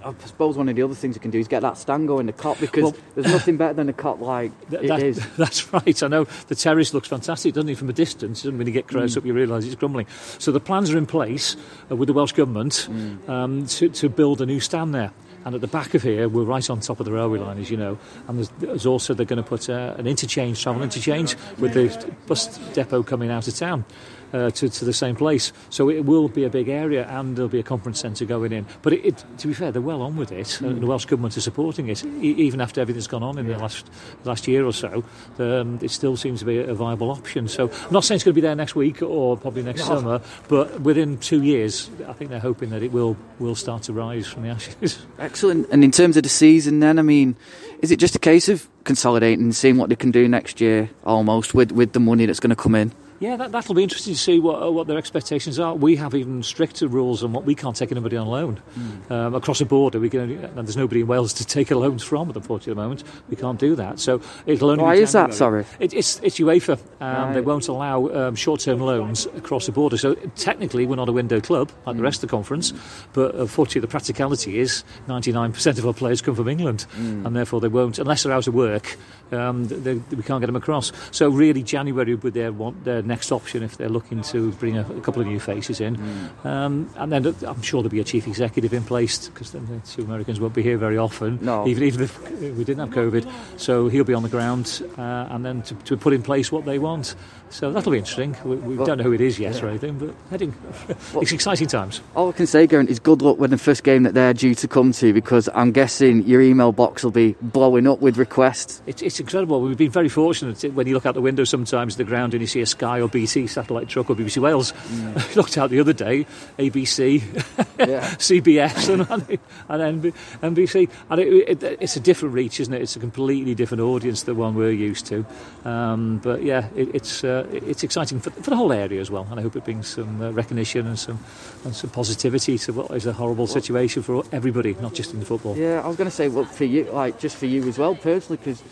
I suppose one of the other things you can do is get that stand going the Kop because well, there's nothing better than a Kop like th- that, is. That's right. I know the terrace looks fantastic, doesn't it? From a distance, and when you get close mm. up, you realise it's crumbling. So the plans are in place uh, with the Welsh government mm. um, to, to build a new stand there. And at the back of here, we're right on top of the railway line, as you know. And there's, there's also they're going to put uh, an interchange, travel interchange, with the bus depot coming out of town uh, to, to the same place. So it will be a big area and there'll be a conference centre going in. But it, it, to be fair, they're well on with it. Mm. the Welsh Government is supporting it, e- even after everything's gone on in the last, last year or so. Um, it still seems to be a, viable option. So I'm not saying it's going to be there next week or probably next no. summer, but within two years, I think they're hoping that it will, will start to rise from the ashes. Excellent. And in terms of the season, then, I mean, is it just a case of consolidating and seeing what they can do next year almost with, with the money that's going to come in? Yeah, that, that'll be interesting to see what, uh, what their expectations are. We have even stricter rules on what we can't take anybody on loan. Mm. Um, across the border, we can, and there's nobody in Wales to take a loans from at the unfortunately, moment. We can't do that. So it'll only Why is that, sorry? It, it's, it's UEFA. Um, right. They won't allow um, short term loans across the border. So technically, we're not a window club like mm. the rest of the conference, but unfortunately, the practicality is 99% of our players come from England, mm. and therefore they won't, unless they're out of work, um, they, they, we can't get them across. So really, January with their, their next option if they're looking to bring a, a couple of new faces in. Mm. Um, and then I'm sure there'll be a chief executive in place because then the two Americans won't be here very often, no. even, even if we didn't have COVID. So he'll be on the ground uh, and then to, to, put in place what they want. So that'll be interesting. We, we well, don't know who it is yet yeah. or anything, but heading, well, it's exciting times. All I can say, Geraint, is good luck with the first game that they're due to come to because I'm guessing your email box will be blowing up with requests. It's, it's incredible. We've been very fortunate when you look out the window sometimes the ground and you see a Sky or BT satellite truck or BBC Wales. Mm. looked out the other day, ABC, CBS, and, and NBC. And it, it, it's a different reach, isn't it? It's a completely different audience than one we're used to. Um, but yeah, it, it's uh, it's exciting for, for, the whole area as well, and I hope it brings some uh, recognition and some and some positivity to what is a horrible situation for everybody, not just in the football. Yeah, I was going to say, well, for you, like just for you as well personally, because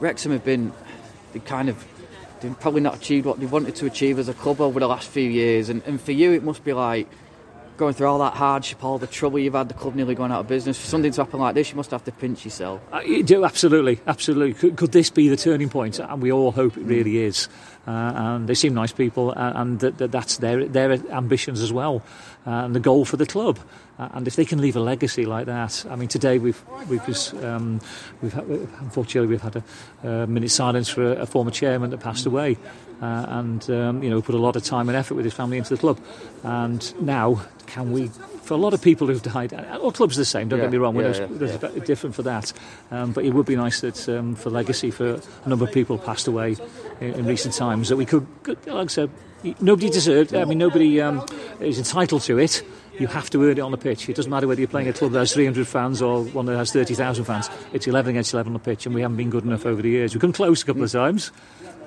Wrexham have been they kind of they've probably not achieved what they wanted to achieve as a club over the last few years, and, and for you, it must be like going through all that hardship, all the trouble you've had, the club nearly going out of business. For something to happen like this, you must have to pinch yourself. Uh, you do, absolutely, absolutely. Could, could, this be the turning point? And we all hope it really is. Uh, and they seem nice people, and that, that that's their their ambitions as well, uh, and the goal for the club. Uh, and if they can leave a legacy like that, I mean, today we've we've just, um, we've had, unfortunately we've had a, a minute silence for a, a, former chairman that passed away, uh, and um, you know put a lot of time and effort with his family into the club, and now can we for a lot of people who've died, all clubs are the same, don't yeah, get me wrong, yeah, there's, yeah, there's yeah. different for that. Um, but it would be nice that um, for legacy, for a number of people passed away in, in recent times, that we could, like I said, nobody deserved, I mean, nobody um, is entitled to it. You have to earn it on the pitch. It doesn't matter whether you're playing a club that has 300 fans or one that has 30,000 fans. It's 11 against 11 on the pitch, and we haven't been good enough over the years. We've come close a couple of times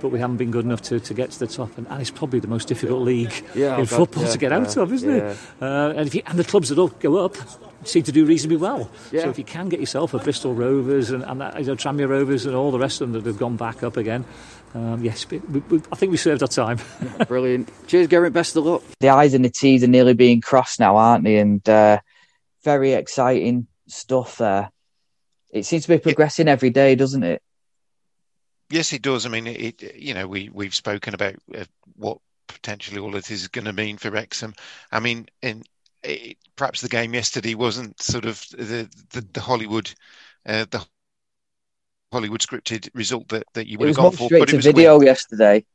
but we haven't been good enough to, to get to the top. And, and it's probably the most difficult league yeah, in football yeah, to get yeah, out of, isn't it? Uh, and, you, and the clubs that all go up seem to do reasonably well. So if you can get yourself a Bristol Rovers and, and that, you know, Tranmere Rovers and all the rest of them that have gone back up again, um, yes, we, we, I think we served our time. Brilliant. Cheers, Geraint. Best of luck. The I's and the T's are nearly being crossed now, aren't they? And uh, very exciting stuff there. It seems to be progressing every day, doesn't it? Yes, it does. I mean, it, it you know, we we've spoken about uh, what potentially all of this is going to mean for Wrexham. I mean, in it, perhaps the game yesterday wasn't sort of the the, the Hollywood uh, the Hollywood scripted result that, that you would have gone for. But it was video win. yesterday.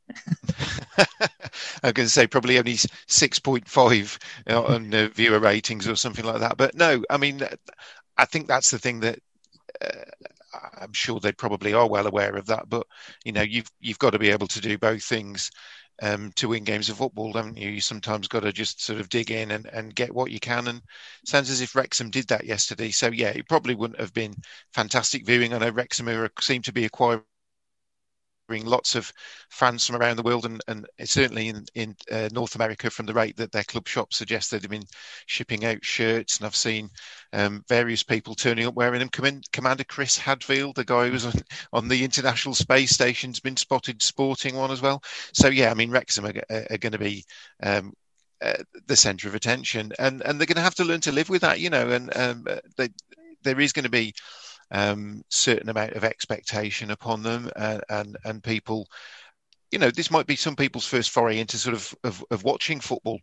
I'm going to say probably only six point five on uh, viewer ratings or something like that. But no, I mean, I think that's the thing that. Uh, I'm sure they probably are well aware of that, but you know, you've you've got to be able to do both things um, to win games of football, haven't you? You sometimes got to just sort of dig in and, and get what you can. And sounds as if Wrexham did that yesterday. So yeah, it probably wouldn't have been fantastic viewing. I know Wrexham seem to be acquiring bring lots of fans from around the world and, and certainly in, in uh, North America from the rate that their club shop suggests they've been shipping out shirts. And I've seen um, various people turning up wearing them. Commander Chris Hadfield, the guy who was on, on, the International Space Station, has been spotted sporting one as well. So, yeah, I mean, Wrexham are, are, are going to be um, uh, the centre of attention and, and they're going to have to learn to live with that, you know, and um, they, there is going to be um, certain amount of expectation upon them, and, and and people you know, this might be some people's first foray into sort of of, of watching football.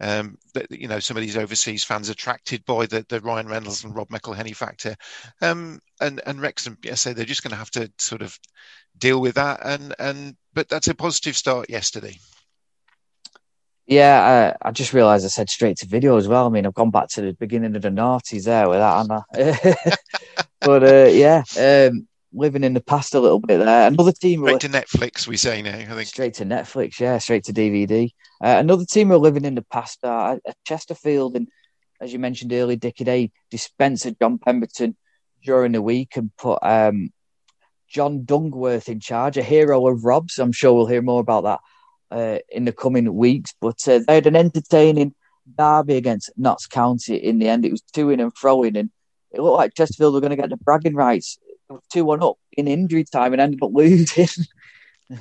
Um, that you know, some of these overseas fans attracted by the, the Ryan Reynolds and Rob McElhenney factor, um, and and Wrexham, say they're just going to have to sort of deal with that. And and but that's a positive start yesterday. Yeah, I, I just realised I said straight to video as well. I mean, I've gone back to the beginning of the noughties there with that, Anna. but uh, yeah, um, living in the past a little bit there. Another team straight to Netflix, we say now. I think straight to Netflix, yeah, straight to DVD. Uh, another team are living in the past are uh, Chesterfield, and as you mentioned earlier, Dickie Day dispensed John Pemberton during the week and put um, John Dungworth in charge, a hero of Robs. I'm sure we'll hear more about that uh, in the coming weeks. But uh, they had an entertaining derby against Notts County in the end. It was two in and throwing, and it looked like Chesterfield were going to get the bragging rights. Two one up in injury time and ended up losing.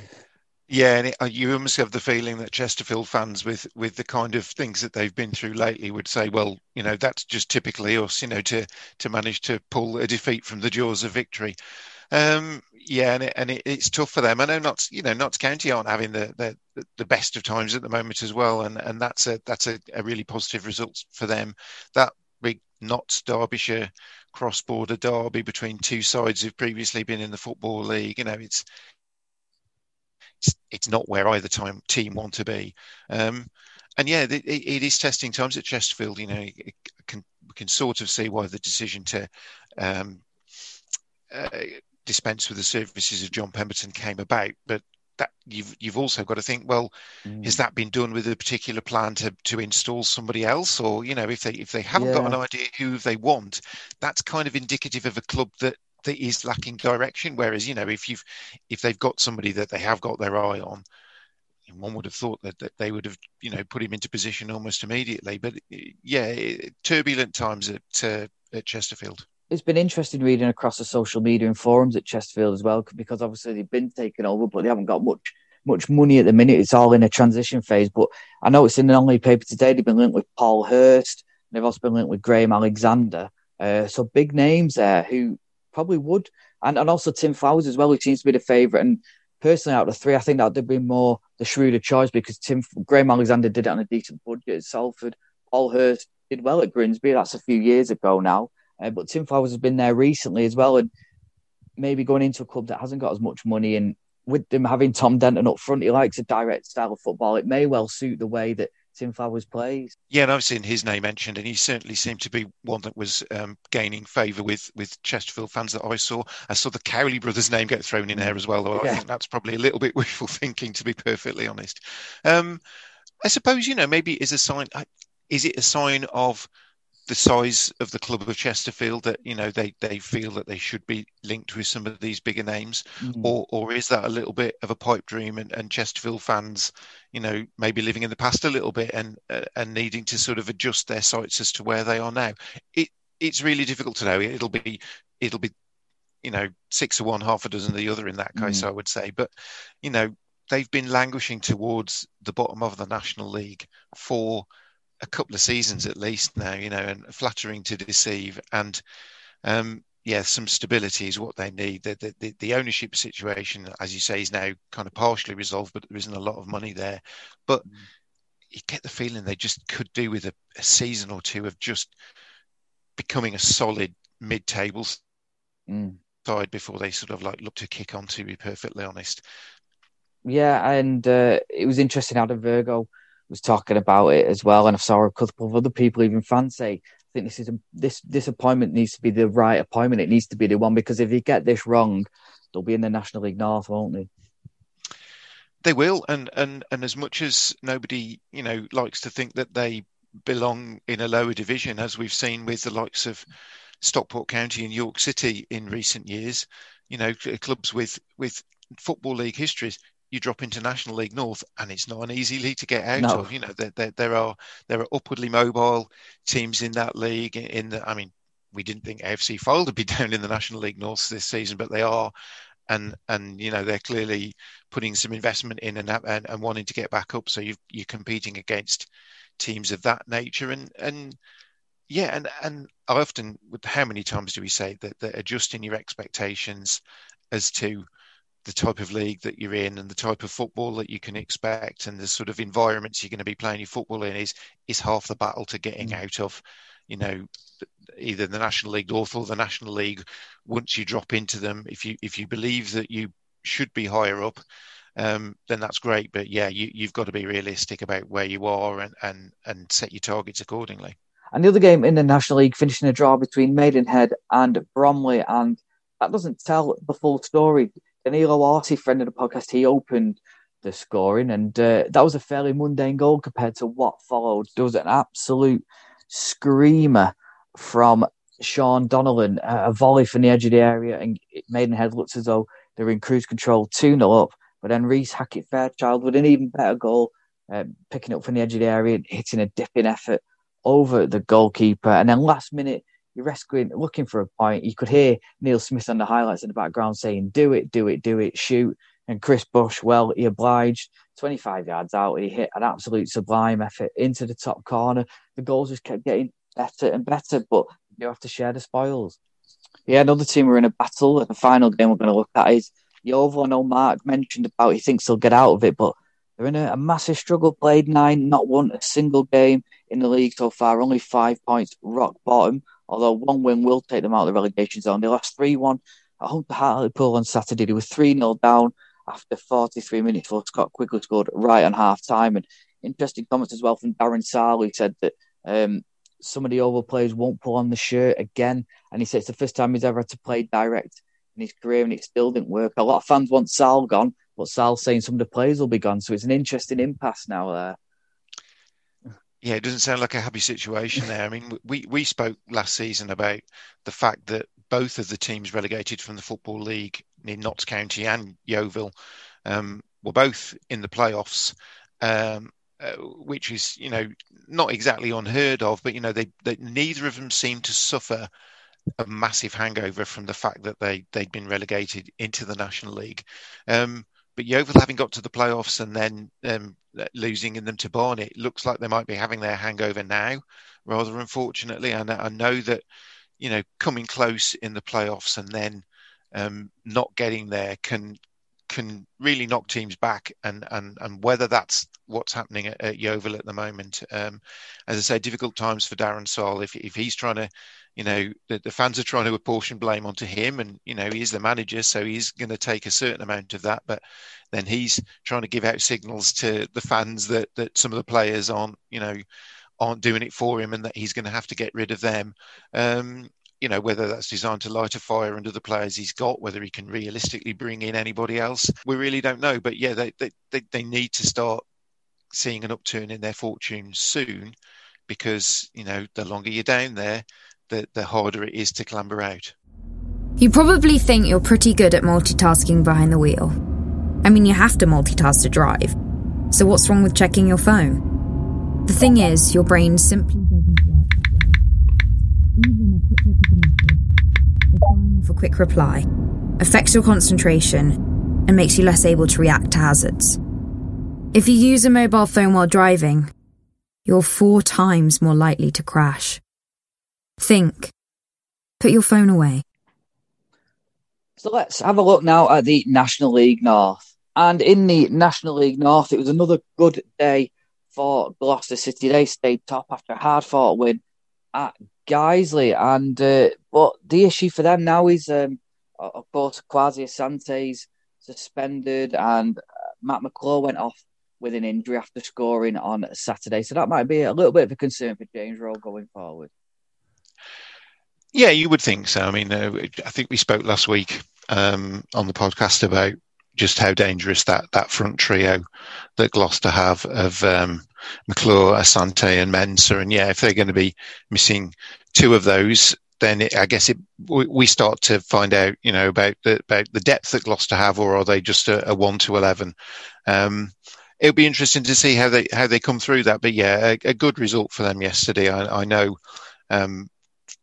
Yeah, and it, uh, you almost have the feeling that Chesterfield fans, with with the kind of things that they've been through lately, would say, "Well, you know, that's just typically us, you know, to to manage to pull a defeat from the jaws of victory." Um, Yeah, and, it, and it, it's tough for them. I know not you know Notts County aren't having the, the, the best of times at the moment as well, and, and that's a that's a, a really positive result for them. That big Notts Derbyshire cross border derby between two sides who've previously been in the football league, you know, it's it's, it's not where either time team want to be. Um, and yeah, it, it is testing times at Chesterfield. You know, it can we can sort of see why the decision to um, uh, dispense with the services of John Pemberton came about. But that you've you've also got to think, well, mm. has that been done with a particular plan to to install somebody else, or you know, if they if they haven't yeah. got an idea who they want, that's kind of indicative of a club that that is lacking direction. Whereas you know, if you've if they've got somebody that they have got their eye on, one would have thought that, that they would have you know put him into position almost immediately. But yeah, turbulent times at uh, at Chesterfield it's been interesting reading across the social media and forums at Chesterfield as well, because obviously they've been taken over, but they haven't got much much money at the minute. It's all in a transition phase. But I know it's in the only paper today. They've been linked with Paul Hurst. They've also been linked with Graham Alexander. Uh, so big names there who probably would, and, and also Tim Flowers as well, who seems to be the favourite. And personally, out of the three, I think that would be more the shrewder choice because Tim Graham Alexander did it on a decent budget at Salford. Paul Hurst did well at Grimsby. That's a few years ago now. Uh, but Tim Flowers has been there recently as well, and maybe going into a club that hasn't got as much money, and with them having Tom Denton up front, he likes a direct style of football. It may well suit the way that Tim Flowers plays. Yeah, and I've seen his name mentioned, and he certainly seemed to be one that was um, gaining favour with with Chesterfield fans that I saw. I saw the Cowley brothers' name get thrown in there as well, though yeah. I think that's probably a little bit wishful thinking, to be perfectly honest. Um, I suppose you know maybe is a sign. Is it a sign of the size of the club of Chesterfield that you know they they feel that they should be linked with some of these bigger names, mm. or or is that a little bit of a pipe dream and, and Chesterfield fans, you know, maybe living in the past a little bit and uh, and needing to sort of adjust their sights as to where they are now? It it's really difficult to know. It'll be it'll be you know six of one, half a dozen of the other in that case, mm. I would say. But you know they've been languishing towards the bottom of the National League for a couple of seasons at least now, you know, and flattering to deceive. And um, yeah, some stability is what they need. The, the, the, ownership situation, as you say, is now kind of partially resolved, but there isn't a lot of money there. But mm. you get the feeling they just could do with a, a season or two of just becoming a solid mid-table mm. side before they sort of like look to kick on. To be perfectly honest. Yeah, and uh, it was interesting out of Virgo was talking about it as well, and I saw a couple of other people, even fans, say, "I think this is a, this this appointment needs to be the right appointment. It needs to be the one because if you get this wrong, they'll be in the National League North, won't they?" They will, and and and as much as nobody you know likes to think that they belong in a lower division, as we've seen with the likes of Stockport County and York City in recent years, you know, clubs with with football league histories you drop into National League North, and it's not an easy league to get out no. of. You know, there, there, there, are there are upwardly mobile teams in that league. In the, I mean, we didn't think AFC Fylde would be down in the National League North this season, but they are, and and you know they're clearly putting some investment in and and, and wanting to get back up. So you you're competing against teams of that nature, and and yeah, and and I often, with how many times do we say that, that adjusting your expectations as to the type of league that you're in and the type of football that you can expect and the sort of environments you're going to be playing your football in is is half the battle to getting mm. out of you know either the national league north or the national league once you drop into them. If you if you believe that you should be higher up um, then that's great. But yeah you, you've got to be realistic about where you are and and and set your targets accordingly. And the other game in the national league finishing a draw between maidenhead and bromley and that doesn't tell the full story Danilo Orsi, friend of the podcast, he opened the scoring, and uh, that was a fairly mundane goal compared to what followed. There was an absolute screamer from Sean Donnellan, a volley from the edge of the area, and Maidenhead looked as though they were in cruise control 2 0 up. But then Reece Hackett Fairchild with an even better goal, uh, picking up from the edge of the area, hitting a dipping effort over the goalkeeper. And then last minute, you're rescuing, looking for a point. You could hear Neil Smith on the highlights in the background saying, "Do it, do it, do it, shoot." And Chris Bush, well, he obliged. 25 yards out, he hit an absolute sublime effort into the top corner. The goals just kept getting better and better, but you have to share the spoils. Yeah, another team are in a battle. The final game we're going to look at is Yeovil. I know Mark mentioned about he thinks they'll get out of it, but they're in a, a, massive struggle. Played nine, not won a single game in the league so far. Only five points, rock bottom. Although one win will take them out of the relegation zone. They lost 3 1 at home to Hartlepool on Saturday. They were 3 0 down after 43 minutes before Scott Quigley scored right on half time. And interesting comments as well from Darren Sarll, He said that um, some of the Yeovil players won't pull on the shirt again. And he said it's the first time he's ever had to play direct in his career and it still didn't work. A lot of fans want Sarll gone, but Sarll's saying some of the players will be gone. So it's an interesting impasse now there. Yeah, it doesn't sound like a happy situation there. I mean, we, we spoke last season about the fact that both of the teams relegated from the Football League in Notts County and Yeovil um, were both in the playoffs. Um, uh, which is you know not exactly unheard of, but you know they, they neither of them seemed to suffer a massive hangover from the fact that they they'd been relegated into the National League. Um, but Yeovil having got to the playoffs and then um, losing in them to Barnet, looks like they might be having their hangover now, rather unfortunately. And I know that you know coming close in the playoffs and then um, not getting there can can really knock teams back, and and and whether that's what's happening at, at Yeovil at the moment. Um, as I say, difficult times for Darren Sarll if if he's trying to, you know, the, the fans are trying to apportion blame onto him, and you know he's the manager, so he's going to take a certain amount of that, but then he's trying to give out signals to the fans that that some of the players aren't, you know aren't doing it for him and that he's going to have to get rid of them. Um, you know whether that's designed to light a fire under the players he's got, whether he can realistically bring in anybody else, we really don't know. But yeah, they they they, they need to start seeing an upturn in their fortunes soon, because you know the longer you're down there, the the harder it is to clamber out. You probably think you're pretty good at multitasking behind the wheel. I mean, you have to multitask to drive. So what's wrong with checking your phone? The thing is, your brain simply for quick reply affects your concentration and makes you less able to react to hazards. If you use a mobile phone while driving, you're four times more likely to crash. Think. Put your phone away. So let's have a look now at the National League North. And in the National League North, it was another good day for Gloucester City. They stayed top after a hard fought win at Guiseley. And uh, but the issue for them now is, um, of course, Kwasi Asante's suspended, and uh, Matt McClure went off with an injury after scoring on Saturday. So that might be a little bit of a concern for James Rowe going forward. Yeah, you would think so. I mean, uh, I think we spoke last week um, on the podcast about just how dangerous that, that front trio that Gloucester have of um, McClure, Asante, and Mensah. And yeah, if they're going to be missing two of those, then it, I guess it, we start to find out, you know, about the, about the depth that Gloucester have, or are they just a, a one to eleven? Um, it'll be interesting to see how they how they come through that. But yeah, a, a good result for them yesterday. I, I know, um,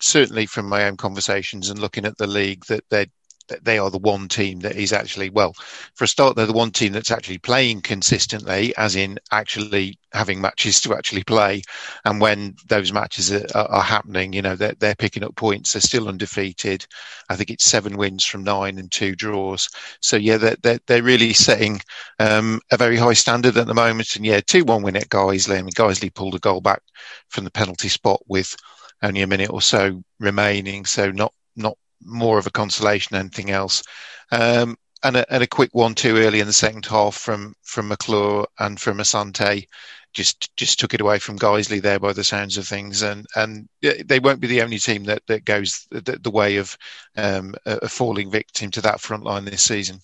certainly from my own conversations and looking at the league, that they're they are the one team that is actually well for a start they're the one team that's actually playing consistently as in actually having matches to actually play. And when those matches are, are happening you know they're, they're picking up points they're still undefeated. I think it's seven wins from nine and two draws. So yeah they're, they're, they're really setting um, a very high standard at the moment. And yeah 2-1 win at Guiseley I mean pulled a goal back from the penalty spot with only a minute or so remaining. So not not more of a consolation than anything else. Um, and, a, and a quick one too early in the second half from from McClure and from Asante just just took it away from Guiseley there by the sounds of things, and and they won't be the only team that that goes the, the way of um, a falling victim to that front line this season.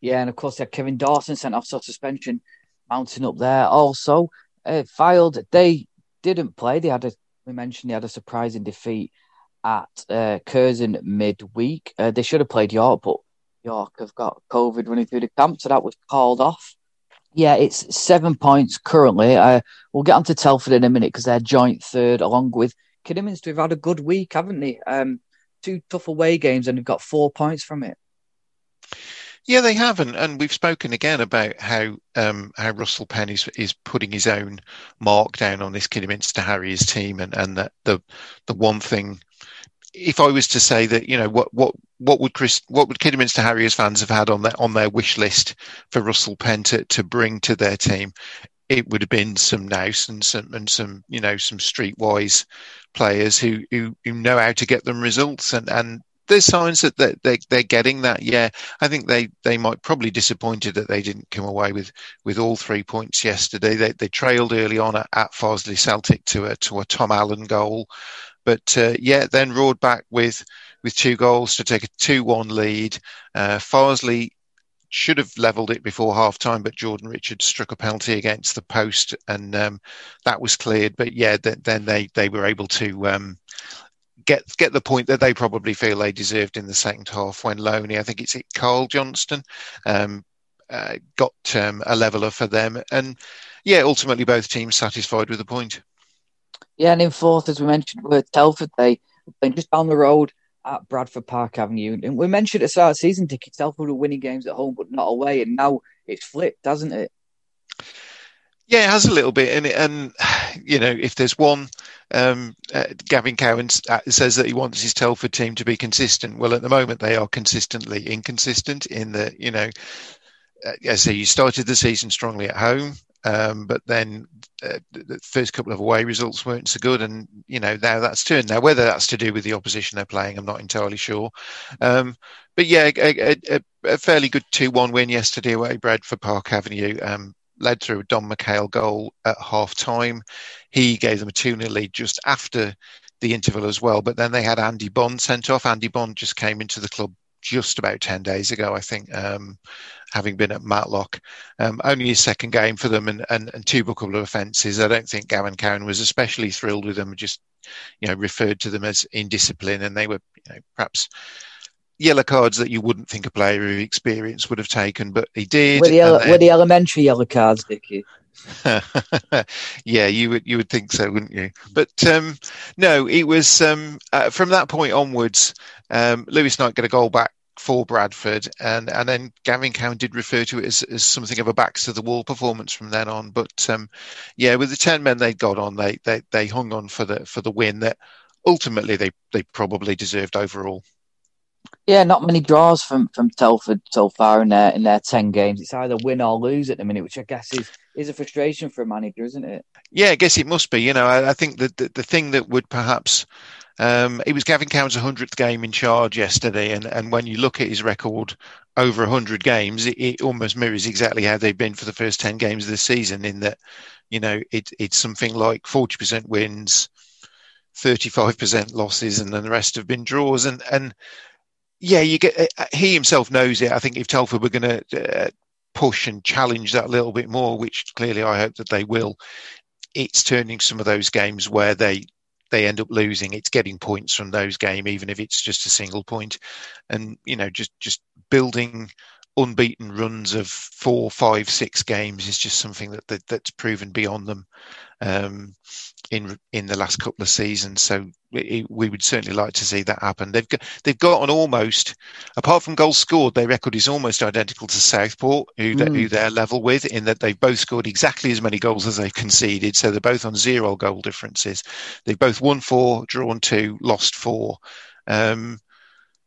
Yeah, and of course, they Kevin Dawson sent off suspension, mounting up there. Also, uh, Fylde they didn't play. They had a we mentioned they had a surprising defeat at uh, Curzon midweek. Uh, they should have played York, but York have got COVID running through the camp, so that was called off. Yeah, it's seven points currently. Uh, we'll get on to Telford in a minute because they're joint third, along with Kidderminster. Have had a good week, haven't they? Um, two tough away games, and they've got four points from it. Yeah, they have, and, and we've spoken again about how um, how Russell Penn is, is putting his own mark down on this Kidderminster Harriers team, and, and that the the one thing if I was to say that, you know, what what what would Chris, what would Kidderminster Harriers fans have had on their on their wish list for Russell Penn to, to bring to their team? It would have been some nous and some and some you know some streetwise players who, who who know how to get them results and and there's signs that they're, they're, they're, getting that. Yeah, I think they, they might probably disappointed that they didn't come away with, with all three points yesterday. They, they trailed early on at, at Celtic to a to a Tom Allen goal, but uh, yeah, then roared back with with two goals to take a two one lead. Uh, Farsley should have levelled it before half time, but Jordan Richards struck a penalty against the post, and um, that was cleared. But yeah, th- then they they were able to. Um, get get the point that they probably feel they deserved in the second half when Loney, I think it's it Carl Johnston, um, uh, got um, a leveller for them, and yeah, ultimately both teams satisfied with the point. Yeah, and in fourth, as we mentioned, were Telford. They been just down the road at Bradford Park Avenue, and we mentioned at the start of the season, Dicky Telford were winning games at home, but not away, and now it's flipped, hasn't it? Yeah, it has a little bit, and and you know, if there's one, um, uh, Gavin Cowan uh, says that he wants his Telford team to be consistent. Well, at the moment, they are consistently inconsistent in that you know, uh, as you started the season strongly at home, um, but then uh, the first couple of away results weren't so good, and you know now that's turned. Now whether that's to do with the opposition they're playing, I'm not entirely sure. Um, but yeah, a, a, a, fairly good two-one win yesterday away, at Bradford Park Avenue. Um, led through a Don McHale goal at half time. He gave them a 2 0 lead just after the interval as well. But then they had Andy Bond sent off. Andy Bond just came into the club just about 10 days ago, I think, um, having been at Matlock. Um, only his second game for them and, and, and two bookable offences. I don't think Gavin Cowan was especially thrilled with them, just, you know, referred to them as indiscipline and they were, you know, perhaps yellow cards that you wouldn't think a player who experience would have taken, but he did. Were the, ele- were the elementary yellow cards, Dicky? yeah, you would you would think so, wouldn't you? But um, no, it was um, uh, from that point onwards. Um, Lewis Knight got a goal back for Bradford, and and then Gavin Cowan did refer to it as, as something of a backs to the wall performance from then on. But um, yeah, with the ten men they got on, they they they hung on for the for the win that ultimately they they probably deserved overall. Yeah, not many draws from, from Telford so far in their in their ten games. It's either win or lose at the minute, which I guess is, is a frustration for a manager, isn't it? Yeah, I guess it must be. You know, I, I think that the, the thing that would perhaps um, it was Gavin Cowan's 100th game in charge yesterday, and, and when you look at his record over 100 games, it, it, almost mirrors exactly how they've been for the first 10 games of the season. In that, you know, it, it's something like 40% wins, 35% losses, and then the rest have been draws. And and yeah, you get. Uh, uh, he himself knows it. I think if Telford were going to uh, push and challenge that a little bit more, which clearly I hope that they will, it's turning some of those games where they they end up losing. It's getting points from those games, even if it's just a single point, and you know, just just building unbeaten runs of four, five, six games is just something that, that that's proven beyond them um, in in the last couple of seasons. So we, we, would certainly like to see that happen. They've got they've got an almost, apart from goals scored, their record is almost identical to Southport, who, mm. who they're level with, in that they've both scored exactly as many goals as they've conceded. So they're both on zero goal differences. They've both won four, drawn two, lost four. Um,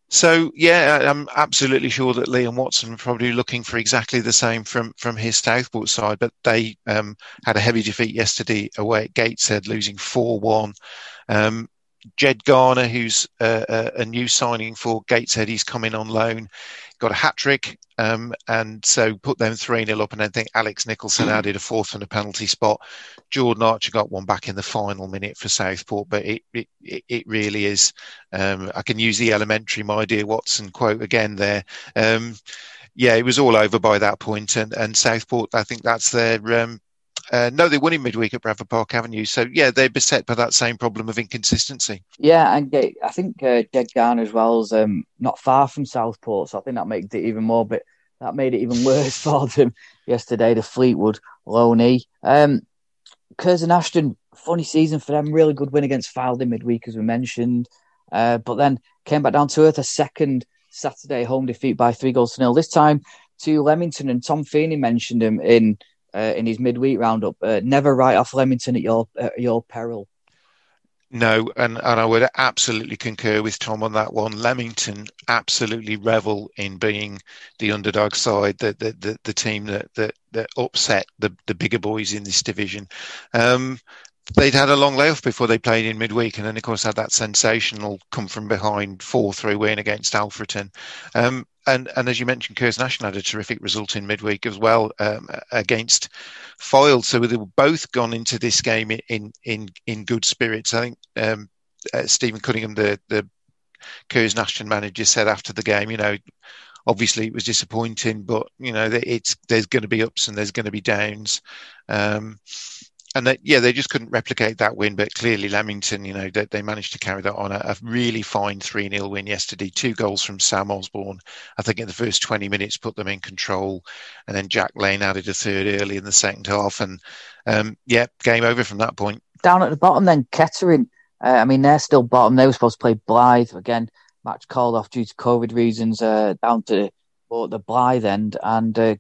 so yeah, I'm absolutely sure that Liam Watson probably looking for exactly the same from from his Southport side, but they um, had a heavy defeat yesterday away at Gateshead, losing four one. Um, Jed Garner, who's a, a, new signing for Gateshead, he's coming on loan, got a hat trick, um, and so put them 3 0 up. And I think Alex Nicholson added a fourth on a penalty spot. Jordan Archer got one back in the final minute for Southport, but it it, it really is. Um, I can use the elementary, my dear Watson quote again there. Um, yeah, it was all over by that point, and, and Southport, I think that's their um, uh, no, they won in midweek at Bradford Park Avenue. So yeah, they're beset by that same problem of inconsistency. Yeah, and I think uh, Garner as well is um, not far from Southport, so I think that makes it even more. But that made it even worse for them yesterday. The Fleetwood Loney, um, Curzon Ashton, funny season for them. Really good win against Fylde midweek, as we mentioned, uh, but then came back down to earth. A second Saturday home defeat by three goals to nil. This time to Leamington, and Tom Feeney mentioned him in uh, in his midweek roundup. Uh, never write off Leamington at your at your peril. No, and, and I would absolutely concur with Tom on that one. Leamington absolutely revel in being the underdog side, the the, the, the team that, that that upset the, the bigger boys in this division. Um, they'd had a long layoff before they played in midweek, and then of course had that sensational come from behind four three win against Alfreton. Um, and and as you mentioned, Curzon Ashton had a terrific result in midweek as well um, against Fylde. So they were both gone into this game in in in good spirits. I think um, uh, Stephen Cunningham, the the Curzon Ashton manager, said after the game, you know. Obviously, it was disappointing, but you know it's there's going to be ups and there's going to be downs. Um, and they, yeah, they just couldn't replicate that win. But clearly, Leamington you know, they, they managed to carry that on. A, a really fine 3 0 win yesterday. Two goals from Sam Osborne, I think, in the first 20 minutes, put them in control. And then Jack Lane added a third early in the second half. And um, yeah, game over from that point. Down at the bottom, then Kettering. Uh, I mean, they're still bottom. They were supposed to play Blyth. Again, match called off due to COVID reasons, uh, down to the Blyth end. And uh,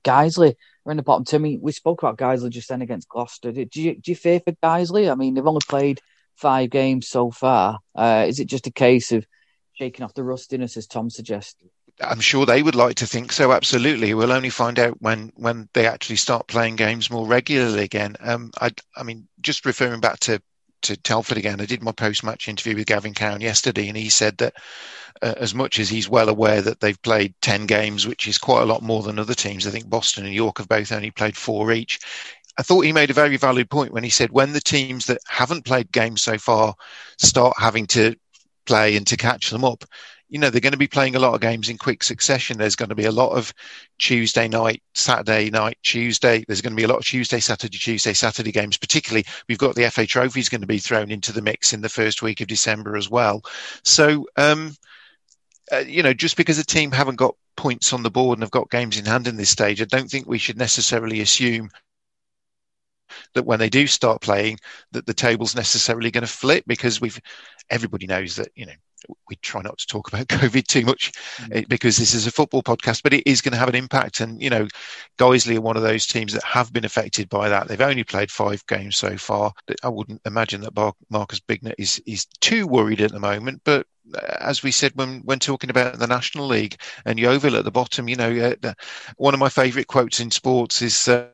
Guiseley in the bottom two. I mean, we spoke about Guiseley just then against Gloucester. Do you, do you fear for Guiseley? I mean, they've only played five games so far. Uh, is it just a case of shaking off the rustiness, as Tom suggested? I'm sure they would like to think so. Absolutely, we'll only find out when when they actually start playing games more regularly again. Um, I, I mean, just referring back to to Telford again. I did my post match interview with Gavin Cowan yesterday, and he said that uh, as much as he's well aware that they've played 10 games, which is quite a lot more than other teams, I think Boston and York have both only played four each. I thought he made a very valid point when he said when the teams that haven't played games so far start having to play and to catch them up, you know, they're going to be playing a lot of games in quick succession. There's going to be a lot of Tuesday night, Saturday night, Tuesday. There's going to be a lot of Tuesday, Saturday, Tuesday, Saturday games. Particularly, we've got the FA Trophy is going to be thrown into the mix in the first week of December as well. So, um, uh, you know, just because a team haven't got points on the board and have got games in hand in this stage, I don't think we should necessarily assume that when they do start playing, that the table's necessarily going to flip because we've everybody knows that you know we try not to talk about COVID too much mm. because this is a football podcast, but it is going to have an impact. And, you know, Guiseley are one of those teams that have been affected by that. They've only played five games so far. I wouldn't imagine that Marcus Bignot is, is too worried at the moment, but uh, as we said when when talking about the National League and Yeovil at the bottom, you know, uh, one of my favourite quotes in sports is. Uh,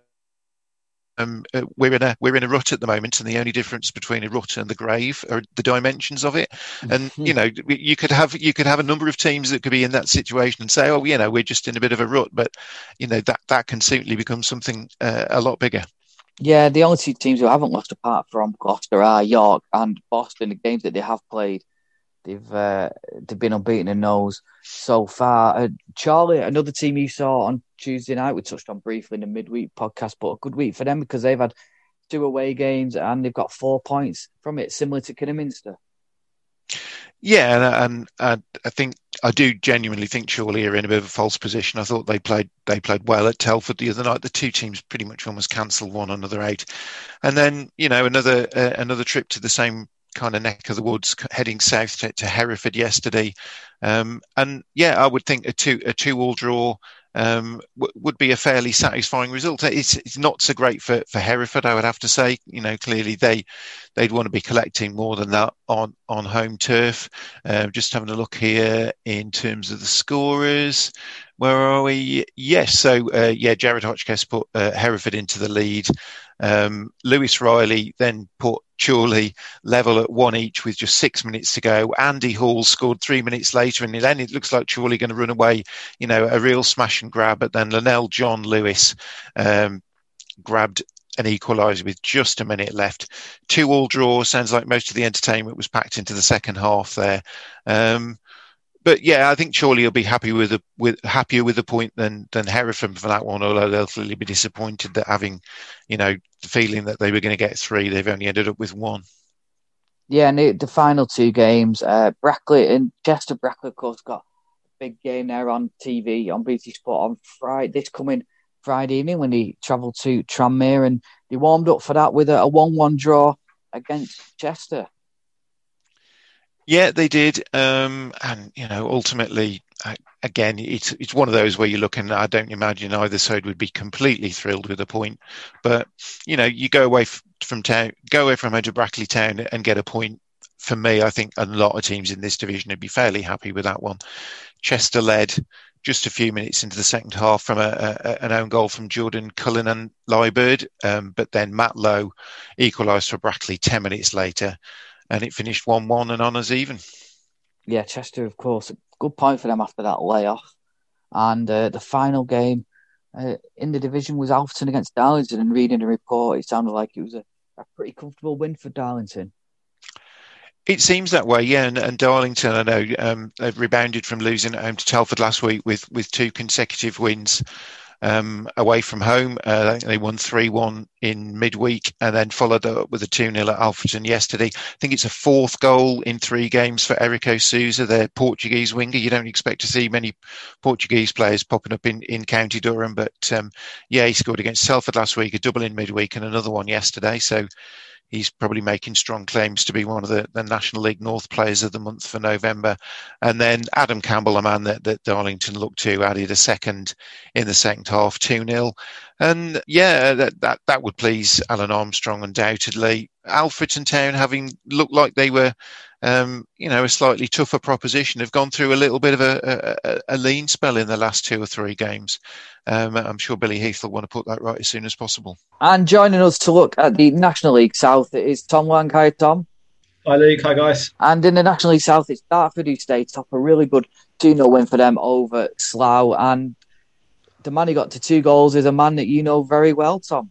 um, uh, we're in a we're in a rut at the moment, and the only difference between a rut and the grave are the dimensions of it. And you know, you could have you could have a number of teams that could be in that situation and say, oh, you know, we're just in a bit of a rut, but you know that that can certainly become something uh, a lot bigger. Yeah, the only two teams who haven't lost apart from Gloucester are York and Boston. The games that they have played, they've uh, they've been unbeaten in those so far. Uh, Chorley, another team you saw on Tuesday night. We touched on briefly in the midweek podcast, but a good week for them because they've had two away games and they've got four points from it, similar to Kidderminster. Yeah, and, and, I think I do genuinely think Chorley are in a bit of a false position. I thought they played they played well at Telford the other night. The two teams pretty much almost cancelled one another out, and then you know another uh, another trip to the same kind of neck of the woods, heading south to, to Hereford yesterday. Um, and yeah, I would think a two a two all draw um, w- would be a fairly satisfying result. It's, it's not so great for, for Hereford, I would have to say. You know, clearly they they'd want to be collecting more than that on on home turf. Uh, just having a look here in terms of the scorers. Where are we? Yes, so uh, yeah, Jared Hotchkiss put uh, Hereford into the lead. Um, Lewis Riley then put Chorley level at one each with just six minutes to go. Andy Hall scored three minutes later, and then it looks like Chorley going to run away, you know, a real smash and grab. But then Linnell John Lewis um, grabbed an equaliser with just a minute left. Two all draws. Sounds like most of the entertainment was packed into the second half there. Um, but yeah, I think Chorley will be happy with a, with happier with the point than than Hereford for that one. Although they'll clearly be disappointed that having, you know, the feeling that they were going to get three, they've only ended up with one. Yeah, and the, the final two games, uh, Brackley and Chester Brackley, of course, got a big game there on TV on BT Sport on Friday. This coming Friday evening when he travelled to Tranmere, and they warmed up for that with a, a one-one draw against Chester. Yeah, they did, um, and you know, ultimately, again, it's it's one of those where you look and I don't imagine either side would be completely thrilled with a point, but you know, you go away f- from town, go away from Edge Brackley Town, and get a point for me, I think a lot of teams in this division would be fairly happy with that one. Chester led just a few minutes into the second half from a, a, an own goal from Jordan Cullinan Liebird, um, but then Matt Lowe equalised for Brackley 10 minutes later, and it finished 1 1 and honours even. Yeah, Chester, of course. Good point for them after that layoff. And uh, the final game uh, in the division was Alfreton against Darlington, and reading the report, it sounded like it was a, a pretty comfortable win for Darlington. It seems that way, yeah. And, and Darlington, I know um, they've rebounded from losing at home to Telford last week with with two consecutive wins um, away from home. Uh, they won 3 1 in midweek and then followed up with a 2 0 at Alfreton yesterday. I think it's a fourth goal in three games for Erico Souza, their Portuguese winger. You don't expect to see many Portuguese players popping up in, in County Durham, but um, yeah, he scored against Telford last week, a double in midweek, and another one yesterday. So he's probably making strong claims to be one of the, the National League North players of the month for November. And then Adam Campbell, a man that, that Darlington looked to, added a second in the second half, 2 0. And yeah, that, that, that would please Alan Armstrong undoubtedly. Alfreton Town, having looked like they were um, you know, a slightly tougher proposition, have gone through a little bit of a, a, a lean spell in the last two or three games. Um, I'm sure Billy Heath will want to put that right as soon as possible. And joining us to look at the National League South is Tom Lang. Hi, Tom. Hi, Luke. Hi, guys. And in the National League South, it's Dartford who stayed top. A really good 2 0 win for them over Slough. And the man who got to two goals is a man that you know very well, Tom.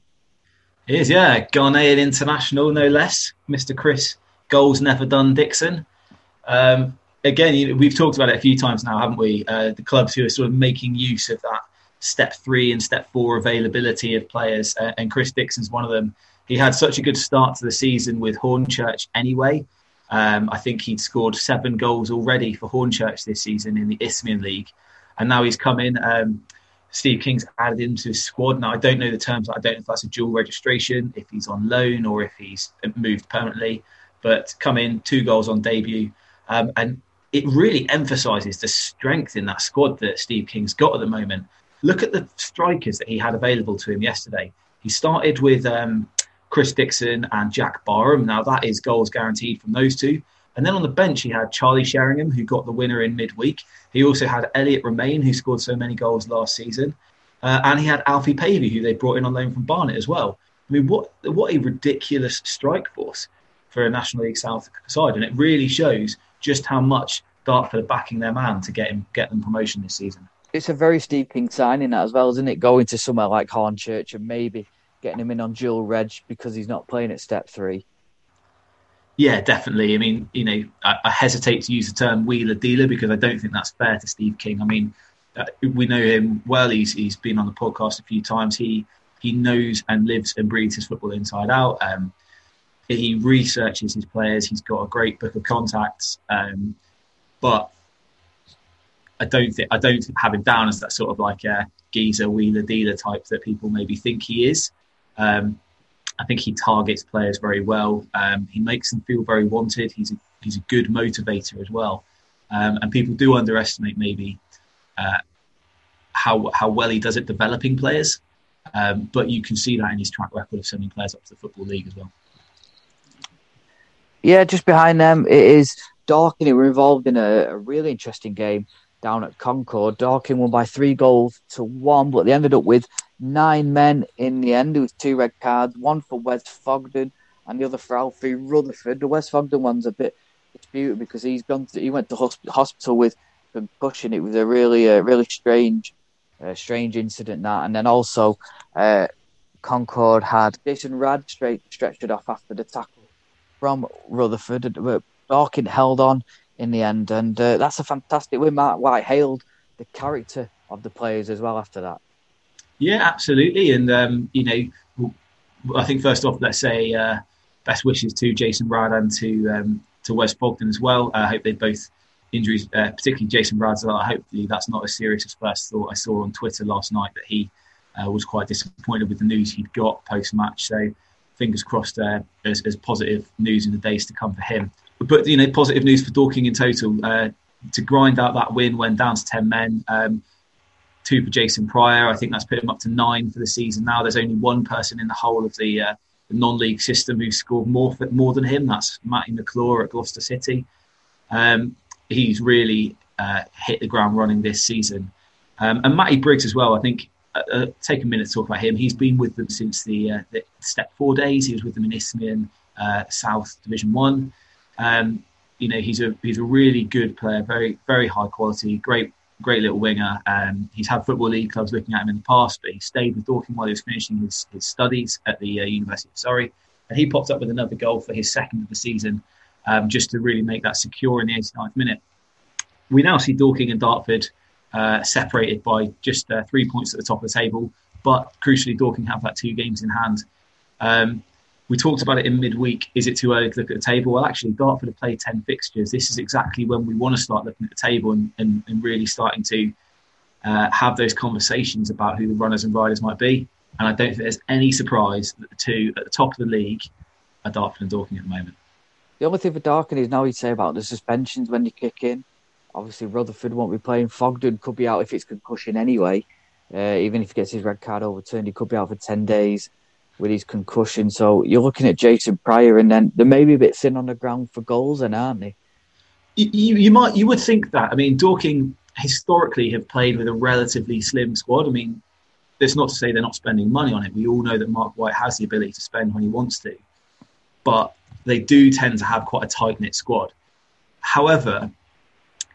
He is, yeah. Ghanaian international, no less. Mr. Chris goals never done Dixon. Um, again, we've talked about it a few times now, haven't we? Uh, the clubs who are sort of making use of that step three and step four availability of players, uh, and Chris Dixon's one of them. He had such a good start to the season with Hornchurch anyway. Um, I think he'd scored seven goals already for Hornchurch this season in the Isthmian League, and now he's come in. Um, Steve King's added into his squad. Now I don't know the terms. I don't know if that's a dual registration, if he's on loan, or if he's moved permanently but come in two goals on debut, um, and it really emphasises the strength in that squad that Steve King's got at the moment. Look at the strikers that he had available to him yesterday. He started with um, Chris Dixon and Jack Barham. Now that is goals guaranteed from those two. And then on the bench, he had Charlie Sheringham, who got the winner in midweek. He also had Elliot Romain, who scored so many goals last season. Uh, and he had Alfie Pavey, who they brought in on loan from Barnet as well. I mean, what what a ridiculous strike force for a National League South side, and it really shows just how much Dartford are backing their man to get him get them promotion this season. It's a very Steve King signing that as well, isn't it? Going to somewhere like Hornchurch and maybe getting him in on dual reg because he's not playing at step three. Yeah, definitely. I mean, you know, I, I hesitate to use the term wheeler dealer because I don't think that's fair to Steve King. I mean, uh, we know him well. He's he's been on the podcast a few times. He he knows and lives and breathes his football inside out. Um, he researches his players. He's got a great book of contacts, um, but I don't think I don't have him down as that sort of like a geezer wheeler dealer type that people maybe think he is. Um, I think he targets players very well. Um, he makes them feel very wanted. He's a, he's a good motivator as well, um, and people do underestimate maybe uh, how how well he does at developing players. Um, but you can see that in his track record of sending players up to the football league as well. Yeah, just behind them it is Dorking. Who were involved in a, a, really interesting game down at Concord. Dorking won by three goals to one, but they ended up with nine men in the end. There was two red cards, one for Wes Fogden and the other for Alfie Rutherford. The Wes Fogden one's a bit disputed because he's gone. To, he went to hospital with concussion. It was a really, uh, really strange, uh, strange incident that. And then also, uh, Concord had Jason Rad straight stretched it off after the tackle from Rutherford. Dorking held on in the end, and uh, that's a fantastic win. Marc White hailed the character of the players as well after that. Yeah, absolutely, and um, you know, I think first off, let's say uh, best wishes to Jason Brad and to um, to Wes Fogden as well. I hope they both injuries, uh, particularly Jason Brad's. Hopefully, that's not as serious as first thought. I saw on Twitter last night that he uh, was quite disappointed with the news he'd got post match. So fingers crossed uh, as, as, positive news in the days to come for him. But you know, positive news for Dorking in total uh, to grind out that win when down to ten men. Um, two for Jason Prior. I think that's put him up to nine for the season now. There's only one person in the whole of the uh, the non-league system who scored more more than him. That's Matty McClure at Gloucester City. Um, he's really uh, hit the ground running this season, um, and Matty Briggs as well. I think uh, uh, take a minute to talk about him. He's been with them since the, uh, the Step Four days. He was with them in Isthmian uh, South Division One. Um, you know, he's a he's a really good player, very very high quality, great great little winger. Um, he's had football league clubs looking at him in the past, but he stayed with Dorking while he was finishing his, his studies at the uh, University of Surrey, and he popped up with another goal for his second of the season, um, just to really make that secure in the 89th minute. We now see Dorking and Dartford uh, separated by just uh, three points at the top of the table, but crucially, Dorking have that two games in hand. Um, we talked about it in midweek. Is it too early to look at the table? Well, actually, Dartford have played 10 fixtures. This is exactly when we want to start looking at the table and, and, and really starting to uh, have those conversations about who the runners and riders might be. And I don't think there's any surprise that the two at the top of the league are Dartford and Dorking at the moment. The only thing for Dorking is now you'd say about the suspensions when you kick in. Obviously, Rutherford won't be playing. Fogden could be out if it's concussion anyway. Uh, even if he gets his red card overturned, he could be out for 10 days with his concussion. So you're looking at Jason Prior, and then they're maybe a bit thin on the ground for goals, and aren't they? You, you might you would think that. I mean, Dorking historically have played with a relatively slim squad. I mean, that's not to say they're not spending money on it. We all know that Marc White has the ability to spend when he wants to, but they do tend to have quite a tight knit squad. However,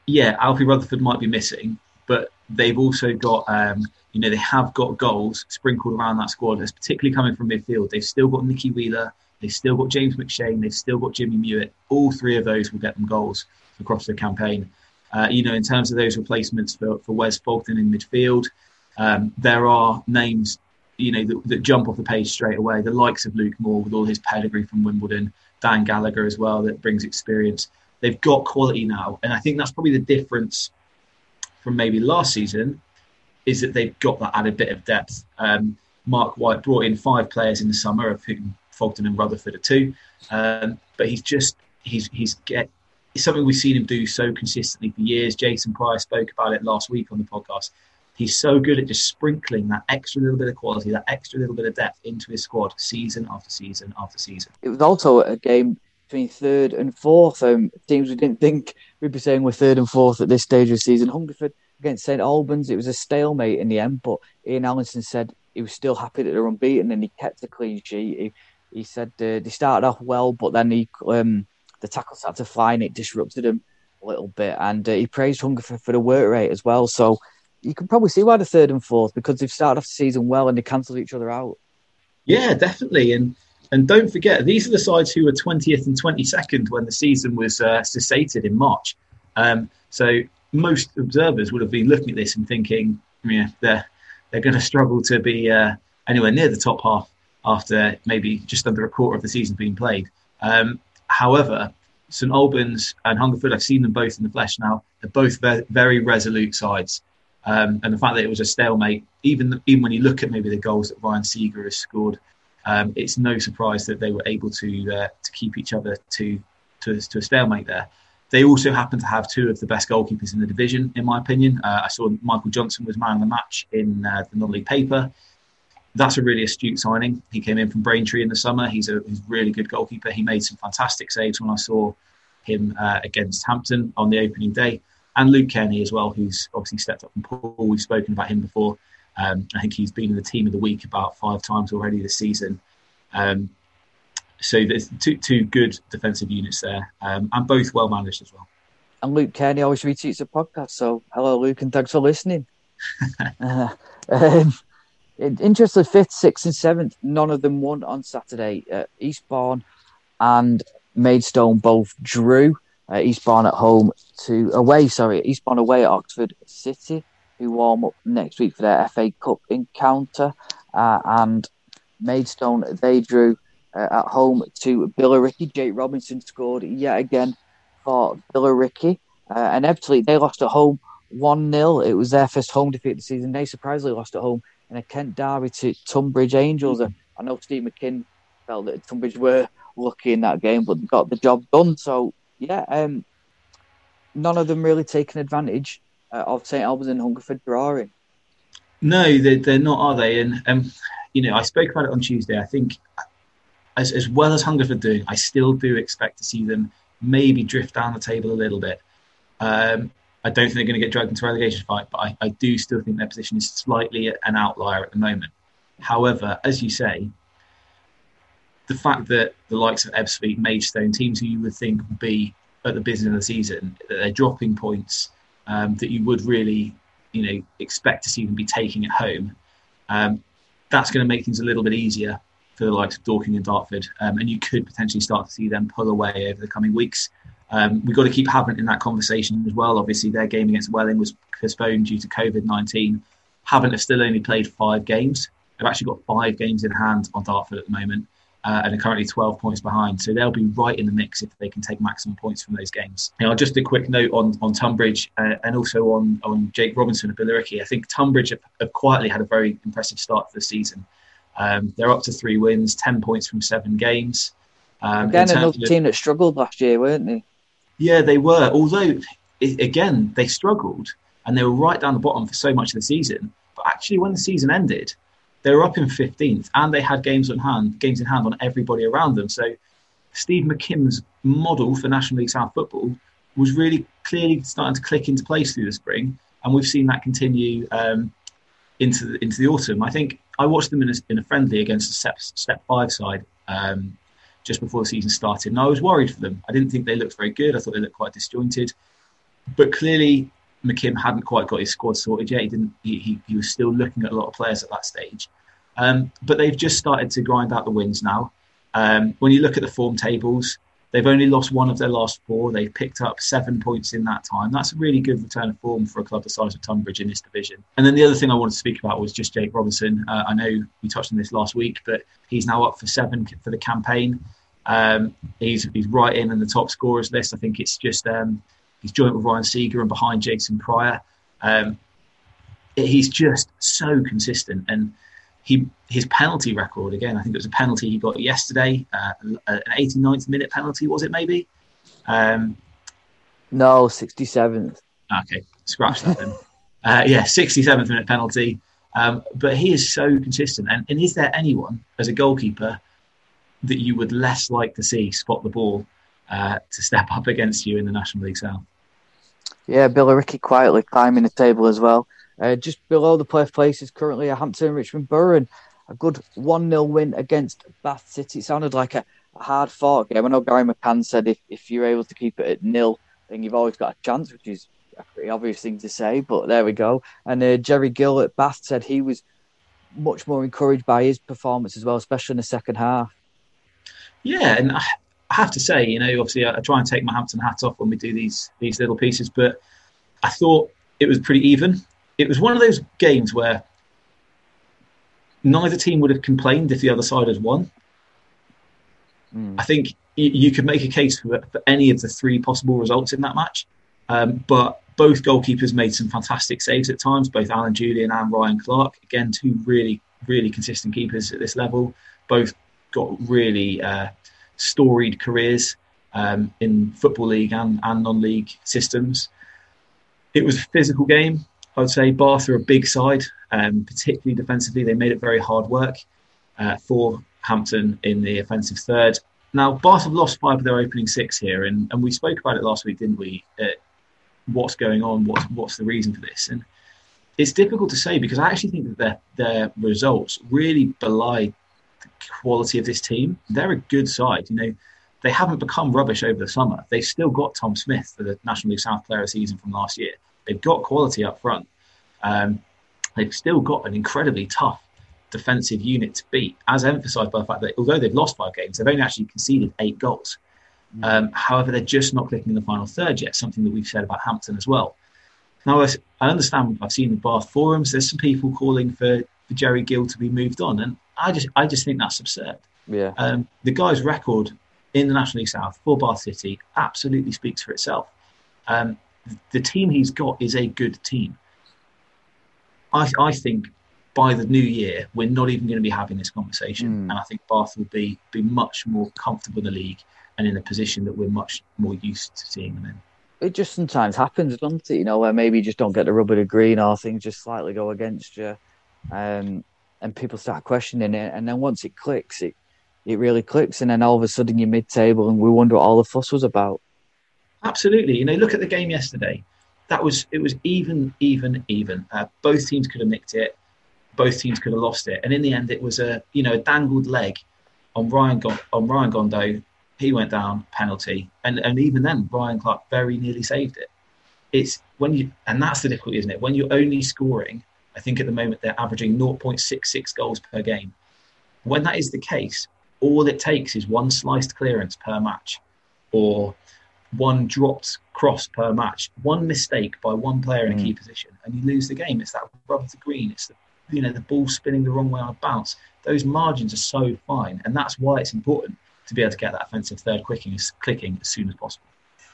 yeah, Alfie Rutherford might be missing, but they've also got um, you know, they have got goals sprinkled around that squad. It's particularly coming from midfield. They've still got Nicky Wheeler. They've still got James McShane. They've still got Jimmy Muitt. All three of those will get them goals across the campaign. Uh, you know, in terms of those replacements for, for Wes Fogden in midfield, um, there are names, you know, that, that, jump off the page straight away. The likes of Luke Moore with all his pedigree from Wimbledon, Dan Gallagher as well, that brings experience. They've got quality now. And I think that's probably the difference from maybe last season is that they've got that added bit of depth. Um, Marc White brought in five players in the summer, of whom Fogden and Rutherford are two. Um, but he's just he's he's get it's something we've seen him do so consistently for years. Jason Prior spoke about it last week on the podcast. He's so good at just sprinkling that extra little bit of quality, that extra little bit of depth into his squad season after season after season. It was also a game between third and fourth. Um, teams we didn't think we'd be saying we're third and fourth at this stage of the season. Hungerford against St Albans. It was a stalemate in the end, but Ian Allinson said he was still happy that they're unbeaten and he kept the clean sheet. He, he said uh, they started off well, but then he um, the tackle started to fly and it disrupted him a little bit. And uh, he praised Hungerford for the work rate as well. So you can probably see why the third and fourth because they've started off the season well and they cancelled each other out. Yeah, definitely. And and don't forget, these are the sides who were 20th and 22nd when the season was uh, cessated in March. Um, so most observers would have been looking at this and thinking, yeah, they're they're going to struggle to be uh, anywhere near the top half after maybe just under a quarter of the season being played. Um, however, St Albans and Hungerford, I've seen them both in the flesh now. They're both ve- very resolute sides. Um, and the fact that it was a stalemate, even even when you look at maybe the goals that Ryan Seager has scored, um, it's no surprise that they were able to uh, to keep each other to, to to a stalemate there. They also happen to have two of the best goalkeepers in the division, in my opinion. Uh, I saw Michael Johnson was man of the match in uh, the non-league paper. That's a really astute signing. He came in from Braintree in the summer. He's a, he's really good goalkeeper. He made some fantastic saves when I saw him uh, against Hampton on the opening day. And Luke Kenny as well, who's obviously stepped up from Poole. We've spoken about him before. Um, I think he's been in the team of the week about five times already this season. Um, so there's two two good defensive units there, um, and both well managed as well. And Luke Kenny always retweets the podcast. So hello, Luke, and thanks for listening. uh, um, interesting, fifth, sixth, and seventh. None of them won on Saturday. Uh, Eastbourne and Maidstone both drew. Uh, Eastbourne at home to away. Sorry, Eastbourne away at Oxford City, who warm up next week for their FA Cup encounter. Uh, and Maidstone they drew uh, at home to Billericay. Jake Robinson scored yet again for Billericay. Uh, and Everton, they lost at home 1 0. It was their first home defeat of the season. They surprisingly lost at home in a Kent derby to Tonbridge Angels. I know Steve McKimm felt that Tonbridge were lucky in that game, but got the job done. So, yeah, um, none of them really taking advantage of St Albans and Hungerford drawing. No, they're, they're not, are they? And, um, you know, I spoke about it on Tuesday. I think as, as well as Hungerford doing, I still do expect to see them maybe drift down the table a little bit. Um, I don't think they're going to get dragged into a relegation fight, but I, I do still think their position is slightly an outlier at the moment. However, as you say, the fact that the likes of Ebbsfleet, Maidstone, teams who you would think would be at the beginning of the season, that they're dropping points um, that you would really, you know, expect to see them be taking at home. Um, that's going to make things a little bit easier for the likes of Dorking and Dartford, um, and you could potentially start to see them pull away over the coming weeks. Um, we've got to keep Havant in that conversation as well. Obviously, their game against Welling was postponed due to COVID 19. Havant have still only played five games. They've actually got five games in hand on Dartford at the moment uh, and are currently 12 points behind. So they'll be right in the mix if they can take maximum points from those games. Know, just a quick note on, on Tonbridge uh, and also on, on Jake Robinson of Billericay. I think Tonbridge have, have, quietly had a very impressive start to the season. Um, they're up to three wins, 10 points from seven games. Um, Again, another of, team that struggled last year, weren't they? Yeah, they were. Although, it, again, they struggled and they were right down the bottom for so much of the season. But actually, when the season ended, they were up in 15th and they had games on hand, games in hand on everybody around them. So Steve McKimm's model for National League South football was really clearly starting to click into place through the spring, and we've seen that continue um, into the, into the autumn. I think I watched them in a, in a friendly against the step, step five side um, just before the season started, and I was worried for them. I didn't think they looked very good. I thought they looked quite disjointed, but clearly McKimm hadn't quite got his squad sorted yet. He didn't. He, he, he was still looking at a lot of players at that stage. Um, but they've just started to grind out the wins now. Um, when you look at the form tables, they've only lost one of their last four. They've picked up seven points in that time. That's a really good return of form for a club the size of Tonbridge in this division. And then the other thing I wanted to speak about was just Jake Robinson. Uh, I know we touched on this last week, but he's now up for seven for the campaign. Um, he's he's right in in the top scorers list. I think it's just um, He's joint with Ryan Seager and behind Jason Prior. Um, he's just so consistent and he his penalty record again. I think it was a penalty he got yesterday, uh, an 89th minute penalty was it maybe? Um, no, 67th. Okay, scratch that then. uh, yeah, 67th minute penalty. Um, but he is so consistent. And, and is there anyone as a goalkeeper that you would less like to see spot the ball uh, to step up against you in the National League South. Yeah, Billericay quietly climbing the table as well. Uh, just below the playoff places currently are Hampton and Richmond Borough. And a good 1 0 win against Bath City. It sounded like a, a hard fought game. I know Gary McCann said if, if you're able to keep it at nil, then you've always got a chance, which is a pretty obvious thing to say, but there we go. And uh, Jerry Gill at Bath said he was much more encouraged by his performance as well, especially in the second half. Yeah, and I have to say, you know, obviously I, I, try and take my Hampton hat off when we do these these little pieces, but I thought it was pretty even. It was one of those games where neither team would have complained if the other side had won. Mm. I think you, you, could make a case for, for, any of the three possible results in that match, um, but both goalkeepers made some fantastic saves at times. Both Alan Julian and Ryan Clarke, again, two really really consistent keepers at this level. Both got really. Uh, storied careers um, in football league and, and non-league systems. It was a physical game. I would say Bath are a big side, um, particularly defensively. They made it very hard work uh, for Hampton in the offensive third. Now, Bath have lost five of their opening six here, and, and we spoke about it last week, didn't we? Uh, what's going on? What's, what's the reason for this? And it's difficult to say because I actually think that their, their results really belie quality of this team. They're a good side. You know, they haven't become rubbish over the summer. They've still got Tom Smith for the National League South Player of the Season from last year. They've got quality up front. Um, they've still got an incredibly tough defensive unit to beat, as emphasised by the fact that although they've lost five games, they've only actually conceded eight goals. Mm. Um, however, they're just not clicking in the final third yet, something that we've said about Hampton as well. Now, I understand, I've seen the Bath forums, there's some people calling for, for Jerry Gill to be moved on. And I just I just think that's absurd. Yeah. Um, the guy's record in the National League South for Bath City absolutely speaks for itself. Um, the team he's got is a good team. I, I think by the new year we're not even going to be having this conversation, mm. and I think Bath will be be much more comfortable in the league and in a position that we're much more used to seeing them in. It just sometimes happens, doesn't it? You know, where maybe you just don't get the rubber to green or things just slightly go against you. Um, and people start questioning it. And then once it clicks, it it really clicks, and then all of a sudden you're mid-table, and we wonder what all the fuss was about. Absolutely. You know, look at the game yesterday. That was it was even, even, even. Uh, both teams could have nicked it. Both teams could have lost it, and in the end, it was a you know a dangled leg on Ryan on Ryan Gondoh. He went down penalty, and and even then, Ryan Clarke very nearly saved it. It's when you and that's the difficulty, isn't it? When you're only scoring, I think at the moment they're averaging 0.66 goals per game. When that is the case, all it takes is one sliced clearance per match, or one dropped cross per match, one mistake by one player in a key mm. position, and you lose the game. It's that rubber the green. It's the you know the ball spinning the wrong way on a bounce. Those margins are so fine, and that's why it's important to be able to get that offensive third clicking, clicking as soon as possible.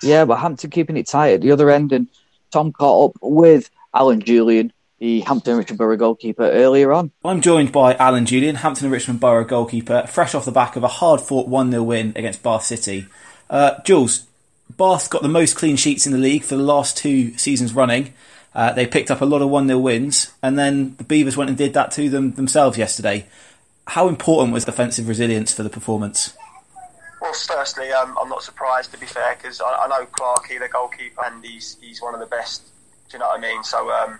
Yeah, but Hampton keeping it tight at the other end, and Tom caught up with Alan Julian, the Hampton and Richmond Borough goalkeeper, earlier on. I'm joined by Alan Julian, Hampton and Richmond Borough goalkeeper, fresh off the back of a hard fought 1 0 win against Bath City. Uh, Jules, Bath got the most clean sheets in the league for the last two seasons running. Uh, they picked up a lot of 1 0 wins, and then the Beavers went and did that to them themselves yesterday. How important was defensive resilience for the performance? Well, firstly, um, I'm not surprised to be fair because I, I, know Clarkey, the goalkeeper, and he's he's one of the best. Do you know what I mean? So um,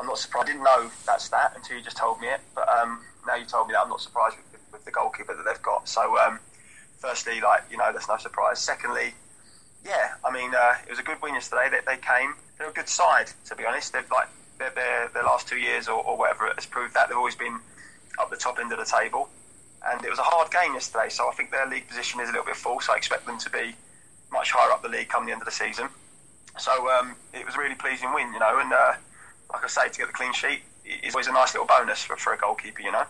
I'm not surprised. I didn't know that's that until you just told me it, but um, now you told me that, I'm not surprised with, with the goalkeeper that they've got. So, um, firstly, like you know, there's no surprise. Secondly, yeah, I mean, uh, it was a good win yesterday. They, they came. They're a good side, to be honest. They've like their their, their last two years or, or whatever has proved that they've always been up the top end of the table. And it was a hard game yesterday, so I think their league position is a little bit false. I expect them to be much higher up the league come the end of the season. So um, it was a really pleasing win, you know. And uh, like I say, to get the clean sheet is always a nice little bonus for, for a goalkeeper, you know.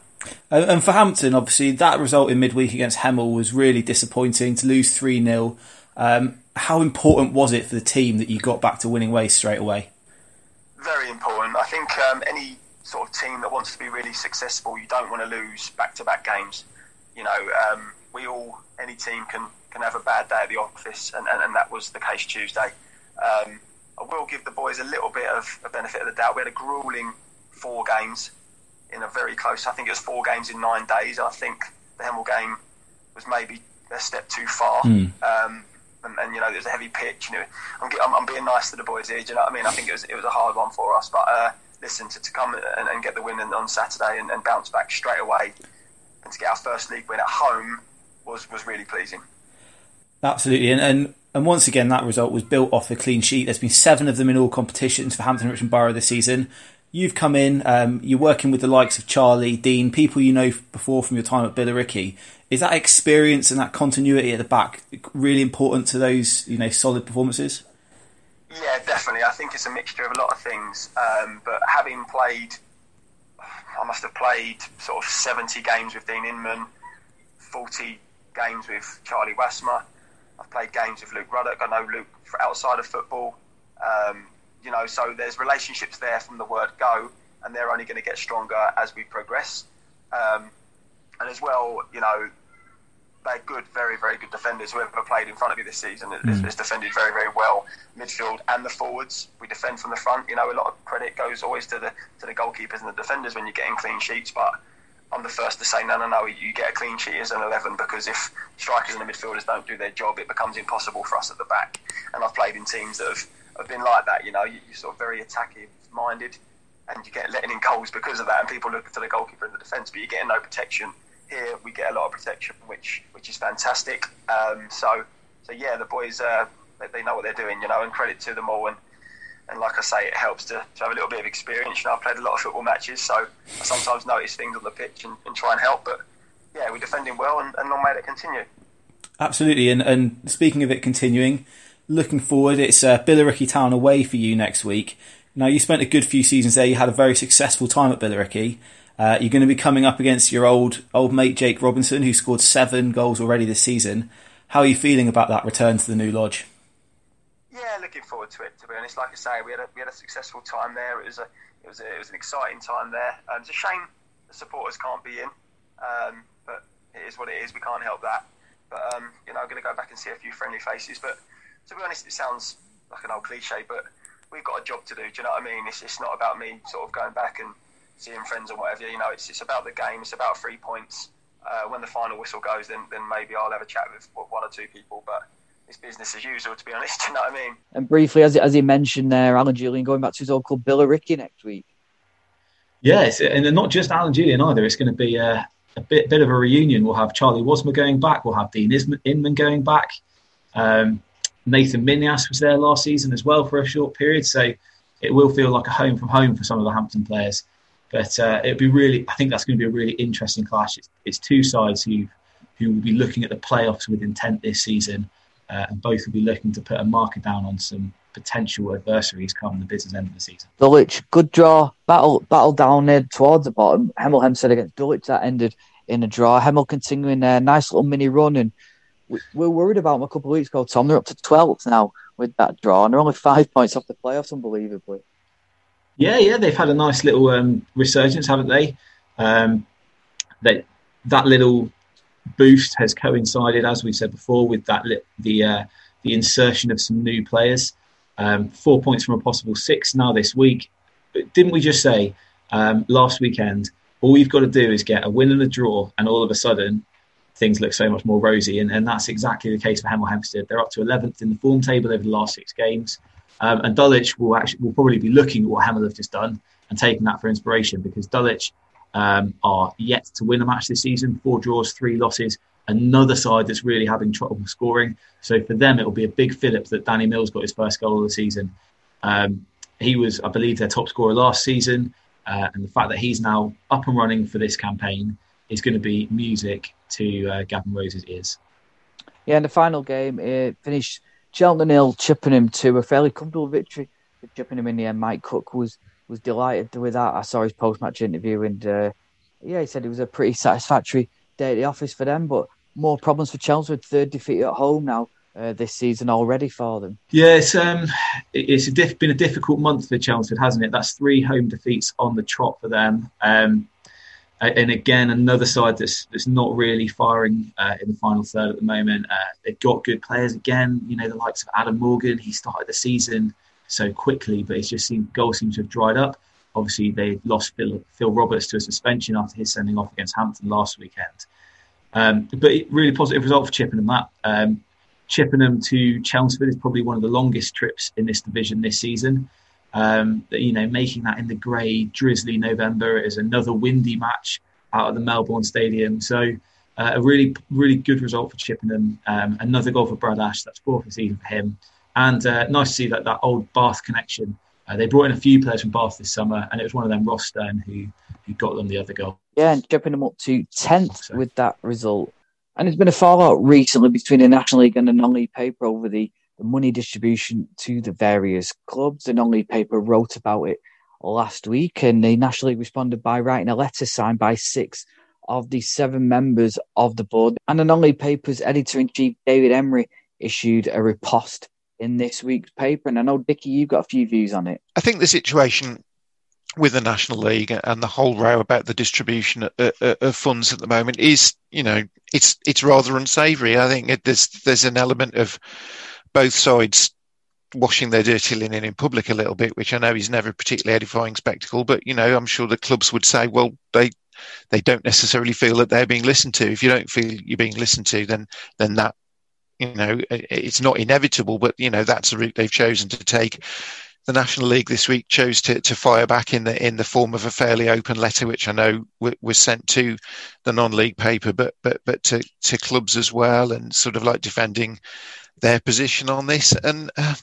And for Hampton, obviously, that result in midweek against Hemel was really disappointing to lose 3 0. Um, how important was it for the team that you got back to winning ways straight away? Very important. I think um, any sort of team that wants to be really successful, you don't want to lose back-to-back games. You know, um, we all, any team can can have a bad day at the office, and, and, and that was the case Tuesday. Um, I will give the boys a little bit of a benefit of the doubt. We had a grueling four games in a very close. I think it was four games in nine days. I think the Hemel game was maybe a step too far. Mm. Um, and, and, you know, there's a heavy pitch. You know, I'm, I'm, I'm, being nice to the boys here. Do you know what I mean? I think it was it was a hard one for us, but uh, listen to, to come and, and, get the win on Saturday and, and, bounce back straight away and to get our first league win at home was was really pleasing. Absolutely, and, and and once again that result was built off a clean sheet. There's been seven of them in all competitions for Hampton Richmond Borough this season. You've come in, um, you're working with the likes of Charlie, Dean, people you know before from your time at Billericay. Is that experience and that continuity at the back really important to those, you know, solid performances? Yeah, definitely. I think it's a mixture of a lot of things. Um, but having played, I must have played sort of 70 games with Dean Inman, 40 games with Charlie Wasmer. I've played games with Luke Ruddock. I know Luke outside of football. Um, you know, so there's relationships there from the word go, and they're only going to get stronger as we progress. Um, and as well, you know, they're good, very, very good defenders. Whoever played in front of you this season mm. defended very, very well. Midfield and the forwards, we defend from the front. You know, a lot of credit goes always to the to the goalkeepers and the defenders when you're getting clean sheets. But I'm the first to say, no, no, no, you get a clean sheet as an 11 because if strikers and the midfielders don't do their job, it becomes impossible for us at the back. And I've played in teams that have have been like that. You know, you, are sort of very attacking minded, and you get letting in goals because of that. And people look to the goalkeeper in the defence, but you're getting no protection. Here we get a lot of protection, which which is fantastic. Um, so so yeah, the boys uh, they, they, know what they're doing, you know, and credit to them all. And and like I say, it helps to, to have a little bit of experience. You know, I've played a lot of football matches, so I sometimes notice things on the pitch and, and try and help. But yeah, we're defending well, and, and long may it continue. Absolutely, and and speaking of it continuing, looking forward, it's uh, Billericay Town away for you next week. Now, you spent a good few seasons there. You had a very successful time at Billericay. Uh, you're going to be coming up against your old old mate Jake Robinson, who scored seven goals already this season. How are you feeling about that return to the new lodge? Yeah, looking forward to it. To be honest, like I say, we had a, we had a successful time there. It was a it was a, it was an exciting time there. Um, it's a shame the supporters can't be in, um, but it is what it is. We can't help that. But um, you know, I'm going to go back and see a few friendly faces. But to be honest, it sounds like an old cliche, but we've got a job to do. Do you know what I mean? It's, it's not about me sort of going back and seeing friends or whatever. You know, it's it's about the game. It's about three points. uh, when the final whistle goes, then then maybe I'll have a chat with one or two people. But it's business as usual, to be honest. You know what I mean? And briefly, as as he mentioned there, Alan Julian going back to his old club Billericay next week. Yes, and not just Alan Julian either. It's going to be a, a bit bit of a reunion. We'll have Charlie Wasmer going back. We'll have Dean Inman going back. Um, Nathan Minhas was there last season as well for a short period, so it will feel like a home from home for some of the Hampton players. But uh, it'd be really, I think that's going to be a really interesting clash. It's, it's, two sides who who will be looking at the playoffs with intent this season, uh, and both will be looking to put a marker down on some potential adversaries come the business end of the season. Dulwich, good draw, battle battle down there towards the bottom. Hemel Hempstead against Dulwich that ended in a draw. Hemel continuing their nice little mini run, and we, we were worried about them a couple of weeks ago. Tom, they're up to twelfth now with that draw, and they're only five points off the playoffs, unbelievably. Yeah, yeah, they've had a nice little um, resurgence, haven't they? Um, they? That little boost has coincided, as we said before, with that the uh, the insertion of some new players. Um, four points from a possible six now this week. But didn't we just say um, last weekend? All you've got to do is get a win and a draw, and all of a sudden things look so much more rosy. And, and that's exactly the case for Hemel Hempstead. They're up to 11th in the form table over the last six games. Um, and Dulwich will actually will probably be looking at what Hemel have just done and taking that for inspiration because Dulwich um, are yet to win a match this season. Four draws, three losses. Another side that's really having trouble scoring. So for them, it will be a big fillip that Danny Mills got his first goal of the season. Um, he was, I believe, their top scorer last season, uh, and the fact that he's now up and running for this campaign is going to be music to uh, Gavin Rose's ears. Yeah, in the final game, it finished Cheltenham nil, Chippenham to a fairly comfortable victory for Chippenham in the end. Mike Cook was was delighted with that. I saw his post match interview, and uh, yeah, he said it was a pretty satisfactory day at the office for them. But more problems for Chelmsford, third defeat at home now. Uh, this season already for them. Yeah, it's um, it's a diff- been a difficult month for Chelmsford, hasn't it? That's three home defeats on the trot for them. Um, and again, another side that's that's not really firing uh, in the final third at the moment. Uh, they've got good players again. You know, the likes of Adam Morgan. He started the season so quickly, but it's just seemed goals seem to have dried up. Obviously, they lost Phil, Phil Roberts to a suspension after his sending off against Hampton last weekend. Um, but really positive result for Chippenham. That um, Chippenham to Chelmsford is probably one of the longest trips in this division this season. Um, you know, making that in the grey, drizzly November is another windy match out of the Melbourne Stadium. So uh, a really, really good result for Chippenham. Um, another goal for Brad Ash. That's fourth of the season for him. And uh, nice to see that that old Bath connection. Uh, they brought in a few players from Bath this summer, and it was one of them, Ross Stearn, who who got them the other goal. Yeah, and jumping them up to tenth so. with that result. And there's been a fallout recently between the National League and the non-league paper over the the money distribution to the various clubs. The non-league paper wrote about it last week, and the National League responded by writing a letter signed by six of the seven members of the board. And the non-league paper's editor-in-chief David Emery issued a riposte in this week's paper. And I know, Dickie, you've got a few views on it. I think the situation with the National League and the whole row about the distribution of, funds at the moment is, you know, it's it's rather unsavoury. I think it, there's there's an element of both sides washing their dirty linen in public a little bit, which I know is never a particularly edifying spectacle. But you know, I'm sure the clubs would say, well, they they don't necessarily feel that they're being listened to. If you don't feel you're being listened to, then then that you know it's not inevitable, but you know that's the route they've chosen to take. The National League this week chose to, to fire back in the in the form of a fairly open letter, which I know w- was sent to the non-league paper, but but but to, to clubs as well, and sort of like defending their position on this. And uh,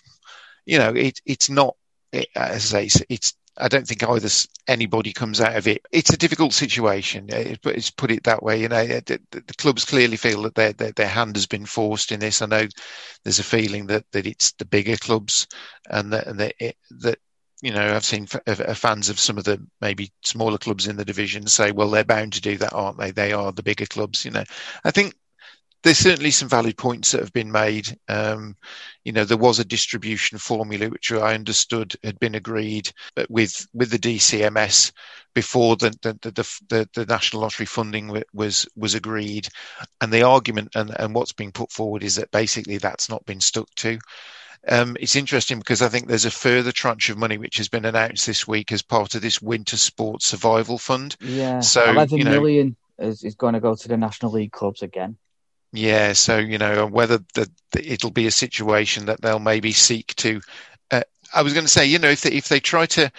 you know, it, it's not, it, as I say, it's, it's, I don't think either anybody comes out of it. It's a difficult situation, eh, but it's put it that way. You know, eh, the, the clubs clearly feel that their, their, their hand has been forced in this. I know there's a feeling that, that it's the bigger clubs and that, and that, it, that you know, I've seen fans of some of the maybe smaller clubs in the division say, well, they're bound to do that, aren't they? They are the bigger clubs, you know. I think there's certainly some valid points that have been made. Um, you know, there was a distribution formula which I understood had been agreed with with the DCMS before the the, the, the, the national lottery funding was was agreed, and the argument and, and what's being put forward is that basically that's not been stuck to. Um, it's interesting because I think there's a further tranche of money which has been announced this week as part of this winter sports survival fund. Yeah, so 11 you know, million is, is going to go to the National League clubs again. Yeah, so you know whether the, the, it'll be a situation that they'll maybe seek to. Uh, I was going to say, you know, if they, if they try to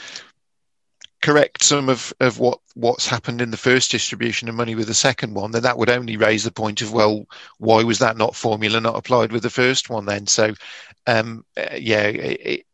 correct some of, of what what's happened in the first distribution of money with the second one, then that would only raise the point of well, why was that not formula not applied with the first one then? So, um, uh, yeah, it, it,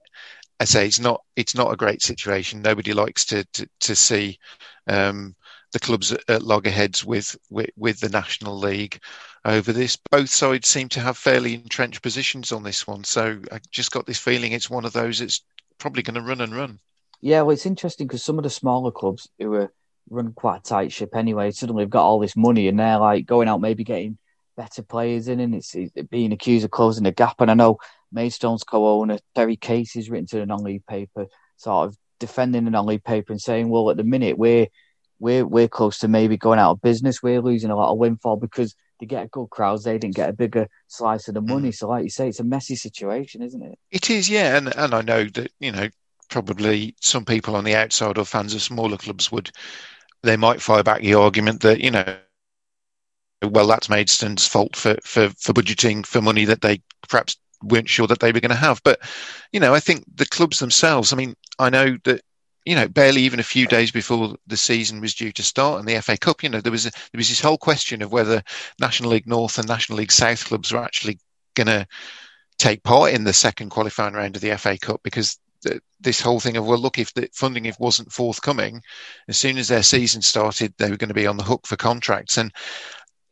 I say it's not it's not a great situation. Nobody likes to to, to see um, the clubs at, at loggerheads with, with with the National League over this. Both sides seem to have fairly entrenched positions on this one, so I just got this feeling it's one of those that's probably going to run and run. Yeah, well, it's interesting because some of the smaller clubs who are run quite a tight ship anyway, suddenly have got all this money and they're like going out maybe getting better players in, and it's, it's being accused of closing the gap. And I know Maidstone's co-owner Terry Casey has written to the non-league paper, sort of defending the non-league paper and saying, "Well, at the minute we're we're we're close to maybe going out of business. We're losing a lot of windfall because they get good crowds. They didn't get a bigger slice of the money. Mm. So, like you say, it's a messy situation, isn't it? It is, yeah. And and I know that you know probably some people on the outside or fans of smaller clubs would they might fire back the argument that you know well that's Maidstone's fault for for for budgeting for money that they perhaps weren't sure that they were going to have. But you know, I think the clubs themselves. I mean, I know that you know, barely even a few days before the season was due to start and the FA Cup, you know, there was a, there was this whole question of whether National League North and National League South clubs were actually going to take part in the second qualifying round of the FA Cup because the, this whole thing of well, look, if the funding if wasn't forthcoming, as soon as their season started, they were going to be on the hook for contracts and.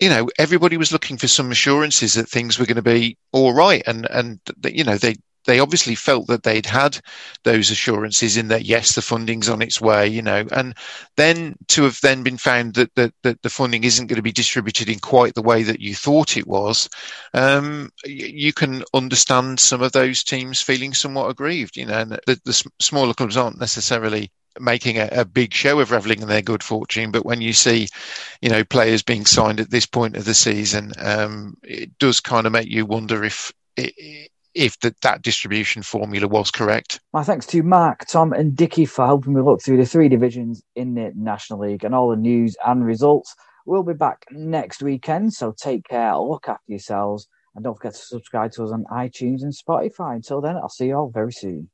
You know, everybody was looking for some assurances that things were going to be all right, and and you know they they obviously felt that they'd had those assurances in that yes, the funding's on its way, you know, and then to have then been found that, that, that the funding isn't going to be distributed in quite the way that you thought it was, um, you can understand some of those teams feeling somewhat aggrieved, you know, and the, the smaller clubs aren't necessarily making a, a, big show of reveling in their good fortune. But when you see, you know, players being signed at this point of the season, um, it does kind of make you wonder if if the, that distribution formula was correct. My thanks to Mark, Tom, and Dickie for helping me look through the three divisions in the National League and all the news and results. We'll be back next weekend, so take care, look after yourselves, and don't forget to subscribe to us on iTunes and Spotify. Until then, I'll see you all very soon.